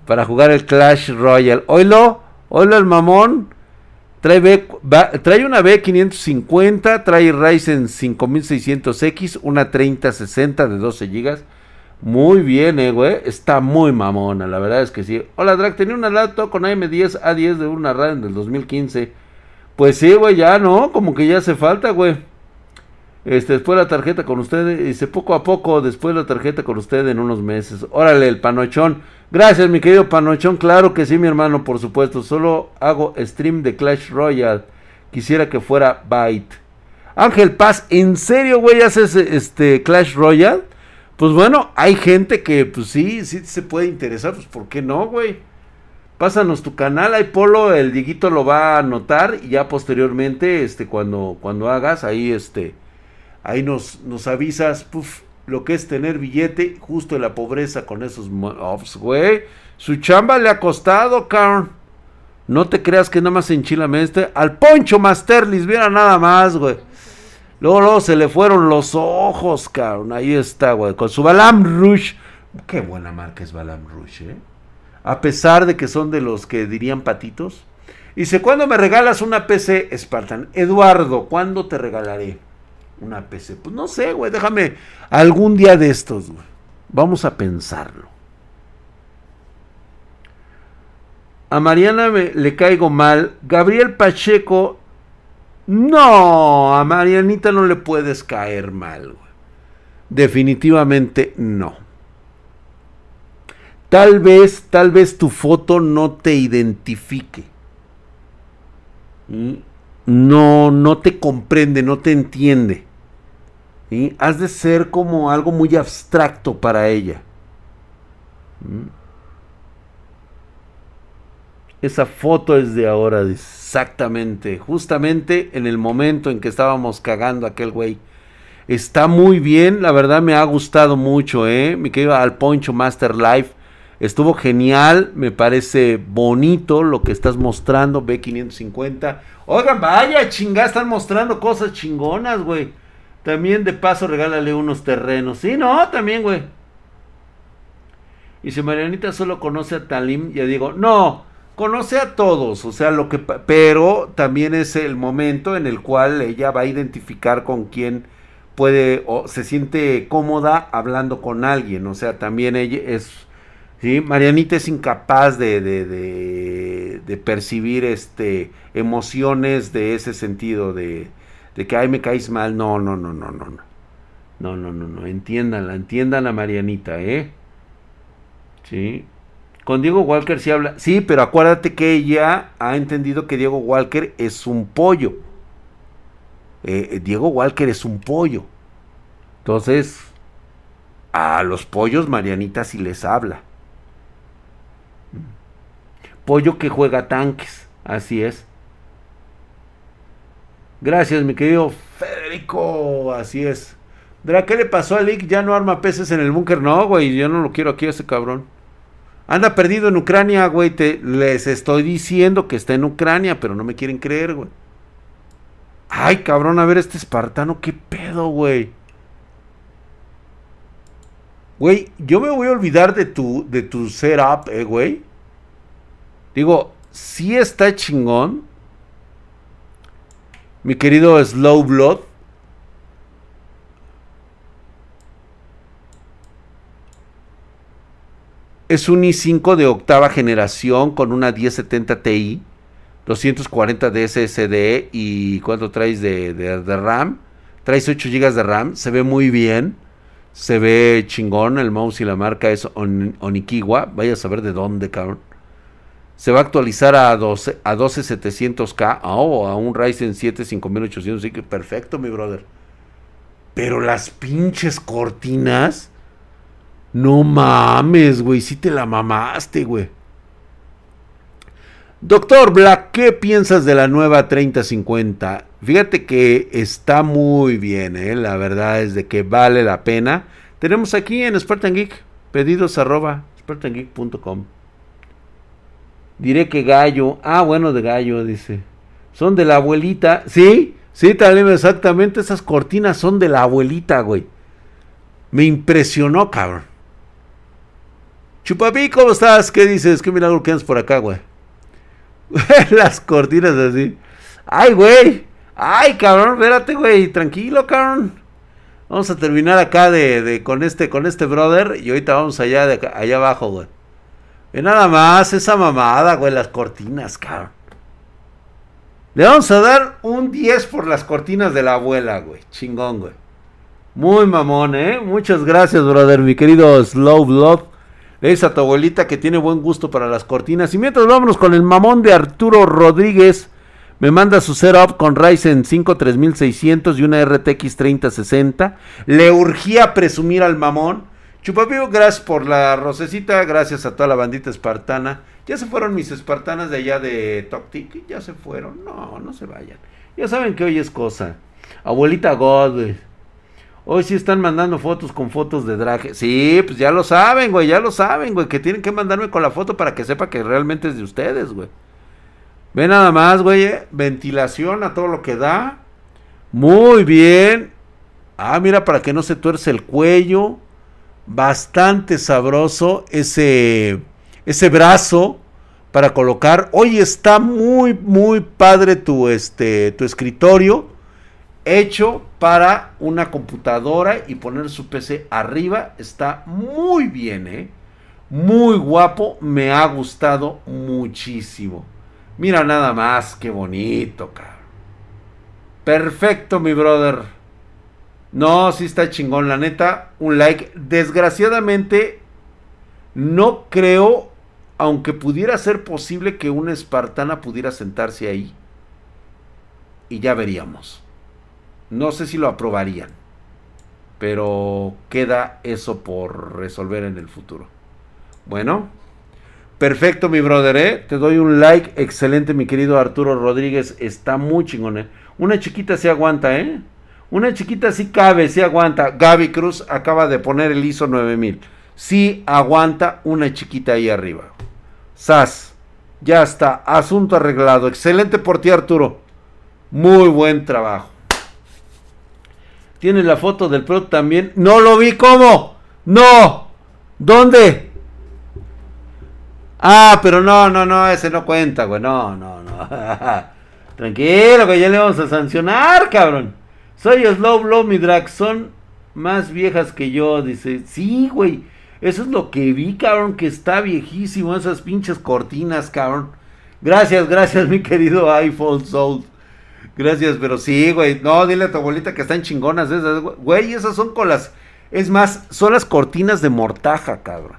Para jugar el Clash Royale. Oilo, oilo el mamón. Trae, B, trae una B550, trae Ryzen 5600X, una 3060 de 12 GB muy bien, eh, güey. Está muy mamona, la verdad es que sí. Hola, Drag, tenía una laptop con AM10 A10 de una RAM del 2015. Pues sí, güey, ya no, como que ya hace falta, güey. Este, después la tarjeta con ustedes, dice poco a poco, después la tarjeta con usted en unos meses. Órale, el panochón. Gracias, mi querido panochón. Claro que sí, mi hermano, por supuesto. Solo hago stream de Clash Royale. Quisiera que fuera Byte. Ángel Paz, ¿en serio, güey, haces este Clash Royale? Pues bueno, hay gente que pues sí, sí se puede interesar, pues ¿por qué no, güey? Pásanos tu canal, hay Polo, el Dieguito lo va a anotar y ya posteriormente, este, cuando, cuando hagas, ahí este, ahí nos, nos avisas, puf, lo que es tener billete, justo en la pobreza con esos offs, güey. Su chamba le ha costado, cabrón. No te creas que nada más enchilame este. Al Poncho Masterlis, viera nada más, güey. Luego, se le fueron los ojos, cabrón. Ahí está, güey. Con su Balam Rush. Qué buena marca es Balam Rush, ¿eh? A pesar de que son de los que dirían patitos. Dice, ¿cuándo me regalas una PC Spartan? Eduardo, ¿cuándo te regalaré una PC? Pues no sé, güey. Déjame algún día de estos, güey. Vamos a pensarlo. A Mariana me, le caigo mal. Gabriel Pacheco no, a Marianita no le puedes caer mal. Definitivamente no. Tal vez, tal vez tu foto no te identifique. No, no te comprende, no te entiende. y Has de ser como algo muy abstracto para ella. Esa foto es de ahora, exactamente, justamente en el momento en que estábamos cagando aquel güey. Está muy bien, la verdad me ha gustado mucho, ¿eh? Me quedo al Poncho Master Life. Estuvo genial, me parece bonito lo que estás mostrando, B550. Oigan, vaya, chingada, están mostrando cosas chingonas, güey. También de paso regálale unos terrenos. Sí, no, también, güey. Y si Marianita solo conoce a Talim, ya digo, no, conoce a todos, o sea, lo que pero también es el momento en el cual ella va a identificar con quién puede o se siente cómoda hablando con alguien, o sea, también ella es ¿sí? Marianita es incapaz de, de, de, percibir este emociones de ese sentido de, de que ay me caes mal, no, no, no, no, no, no. No, no, no, no, entiéndanla, entiéndanla Marianita, ¿eh? Sí, con Diego Walker sí habla. Sí, pero acuérdate que ella ha entendido que Diego Walker es un pollo. Eh, Diego Walker es un pollo. Entonces, a los pollos Marianita sí les habla. Pollo que juega tanques, así es. Gracias, mi querido Federico, así es. Dra, ¿qué le pasó a Lick? Ya no arma peces en el búnker. No, güey, yo no lo quiero aquí ese cabrón. Anda perdido en Ucrania, güey. Te, les estoy diciendo que está en Ucrania, pero no me quieren creer, güey. Ay, cabrón, a ver este espartano, qué pedo, güey. Güey, yo me voy a olvidar de tu, de tu setup, eh, güey. Digo, sí está chingón. Mi querido Slow Blood. Es un i5 de octava generación con una 1070 Ti, 240 de SSD y ¿cuánto traes de, de, RAM? Traes 8 GB de RAM, se ve muy bien, se ve chingón, el mouse y la marca es Onikiwa, vaya a saber de dónde, cabrón. Se va a actualizar a 12 a 12700K o a un Ryzen 7 5800, así que perfecto, mi brother. Pero las pinches cortinas no mames, güey, sí te la mamaste, güey. Doctor Black, ¿qué piensas de la nueva 3050? Fíjate que está muy bien, ¿eh? la verdad es de que vale la pena. Tenemos aquí en Spartan Geek, pedidos arroba. Diré que gallo, ah bueno de gallo, dice. Son de la abuelita, ¿sí? Sí, también exactamente, esas cortinas son de la abuelita, güey. Me impresionó, cabrón. Chupapi, ¿cómo estás? ¿Qué dices? ¿Qué milagro que andas por acá, güey? Las cortinas así. Ay, güey. Ay, cabrón, espérate, güey. Tranquilo, cabrón. Vamos a terminar acá de, de, con este con este brother y ahorita vamos allá de allá abajo, güey. Ve nada más esa mamada, güey, las cortinas, cabrón. Le vamos a dar un 10 por las cortinas de la abuela, güey. Chingón, güey. Muy mamón, ¿eh? Muchas gracias, brother, mi querido Slow Love. Es a tu abuelita que tiene buen gusto para las cortinas. Y mientras vámonos con el mamón de Arturo Rodríguez. Me manda su setup con Ryzen 5 3600 y una RTX 3060. Le urgía presumir al mamón. Chupapío, gracias por la rosecita. Gracias a toda la bandita espartana. Ya se fueron mis espartanas de allá de Toctic. Ya se fueron. No, no se vayan. Ya saben que hoy es cosa. Abuelita God, Hoy sí están mandando fotos con fotos de drag. Sí, pues ya lo saben, güey, ya lo saben, güey, que tienen que mandarme con la foto para que sepa que realmente es de ustedes, güey. Ve nada más, güey, eh, ventilación a todo lo que da. Muy bien. Ah, mira, para que no se tuerce el cuello. Bastante sabroso ese, ese brazo para colocar. Hoy está muy, muy padre tu, este, tu escritorio hecho para una computadora y poner su PC arriba. Está muy bien, ¿eh? Muy guapo. Me ha gustado muchísimo. Mira nada más, qué bonito, cabrón. Perfecto, mi brother. No, sí está chingón, la neta. Un like. Desgraciadamente, no creo, aunque pudiera ser posible que una espartana pudiera sentarse ahí. Y ya veríamos. No sé si lo aprobarían, pero queda eso por resolver en el futuro. Bueno, perfecto mi brother, ¿eh? Te doy un like, excelente mi querido Arturo Rodríguez, está muy chingón, ¿eh? Una chiquita se aguanta, ¿eh? Una chiquita sí cabe, sí aguanta. Gaby Cruz acaba de poner el ISO 9000. Sí aguanta una chiquita ahí arriba. Sas. Ya está. Asunto arreglado. Excelente por ti, Arturo. Muy buen trabajo. Tiene la foto del pro también. No lo vi. ¿Cómo? No. ¿Dónde? Ah, pero no, no, no. Ese no cuenta, güey. No, no, no. Tranquilo, que ya le vamos a sancionar, cabrón. Soy Slow Blow, mi drag. Son más viejas que yo. Dice, sí, güey. Eso es lo que vi, cabrón, que está viejísimo. Esas pinches cortinas, cabrón. Gracias, gracias, mi querido iPhone Soul. Gracias, pero sí, güey. No, dile a tu abuelita que están chingonas esas, güey. Esas son con las. Es más, son las cortinas de mortaja, cabrón.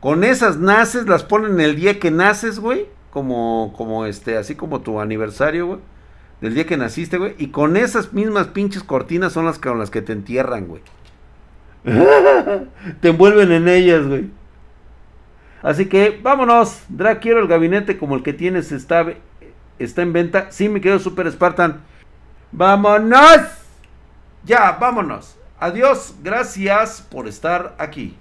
Con esas naces, las ponen el día que naces, güey como, como este, así como tu aniversario, güey. Del día que naciste, güey. Y con esas mismas pinches cortinas son las con las que te entierran, güey. te envuelven en ellas, güey. Así que vámonos. Drag, quiero el gabinete como el que tienes. Está, está en venta. Sí, me quedo Super Spartan. ¡Vámonos! Ya, vámonos. Adiós. Gracias por estar aquí.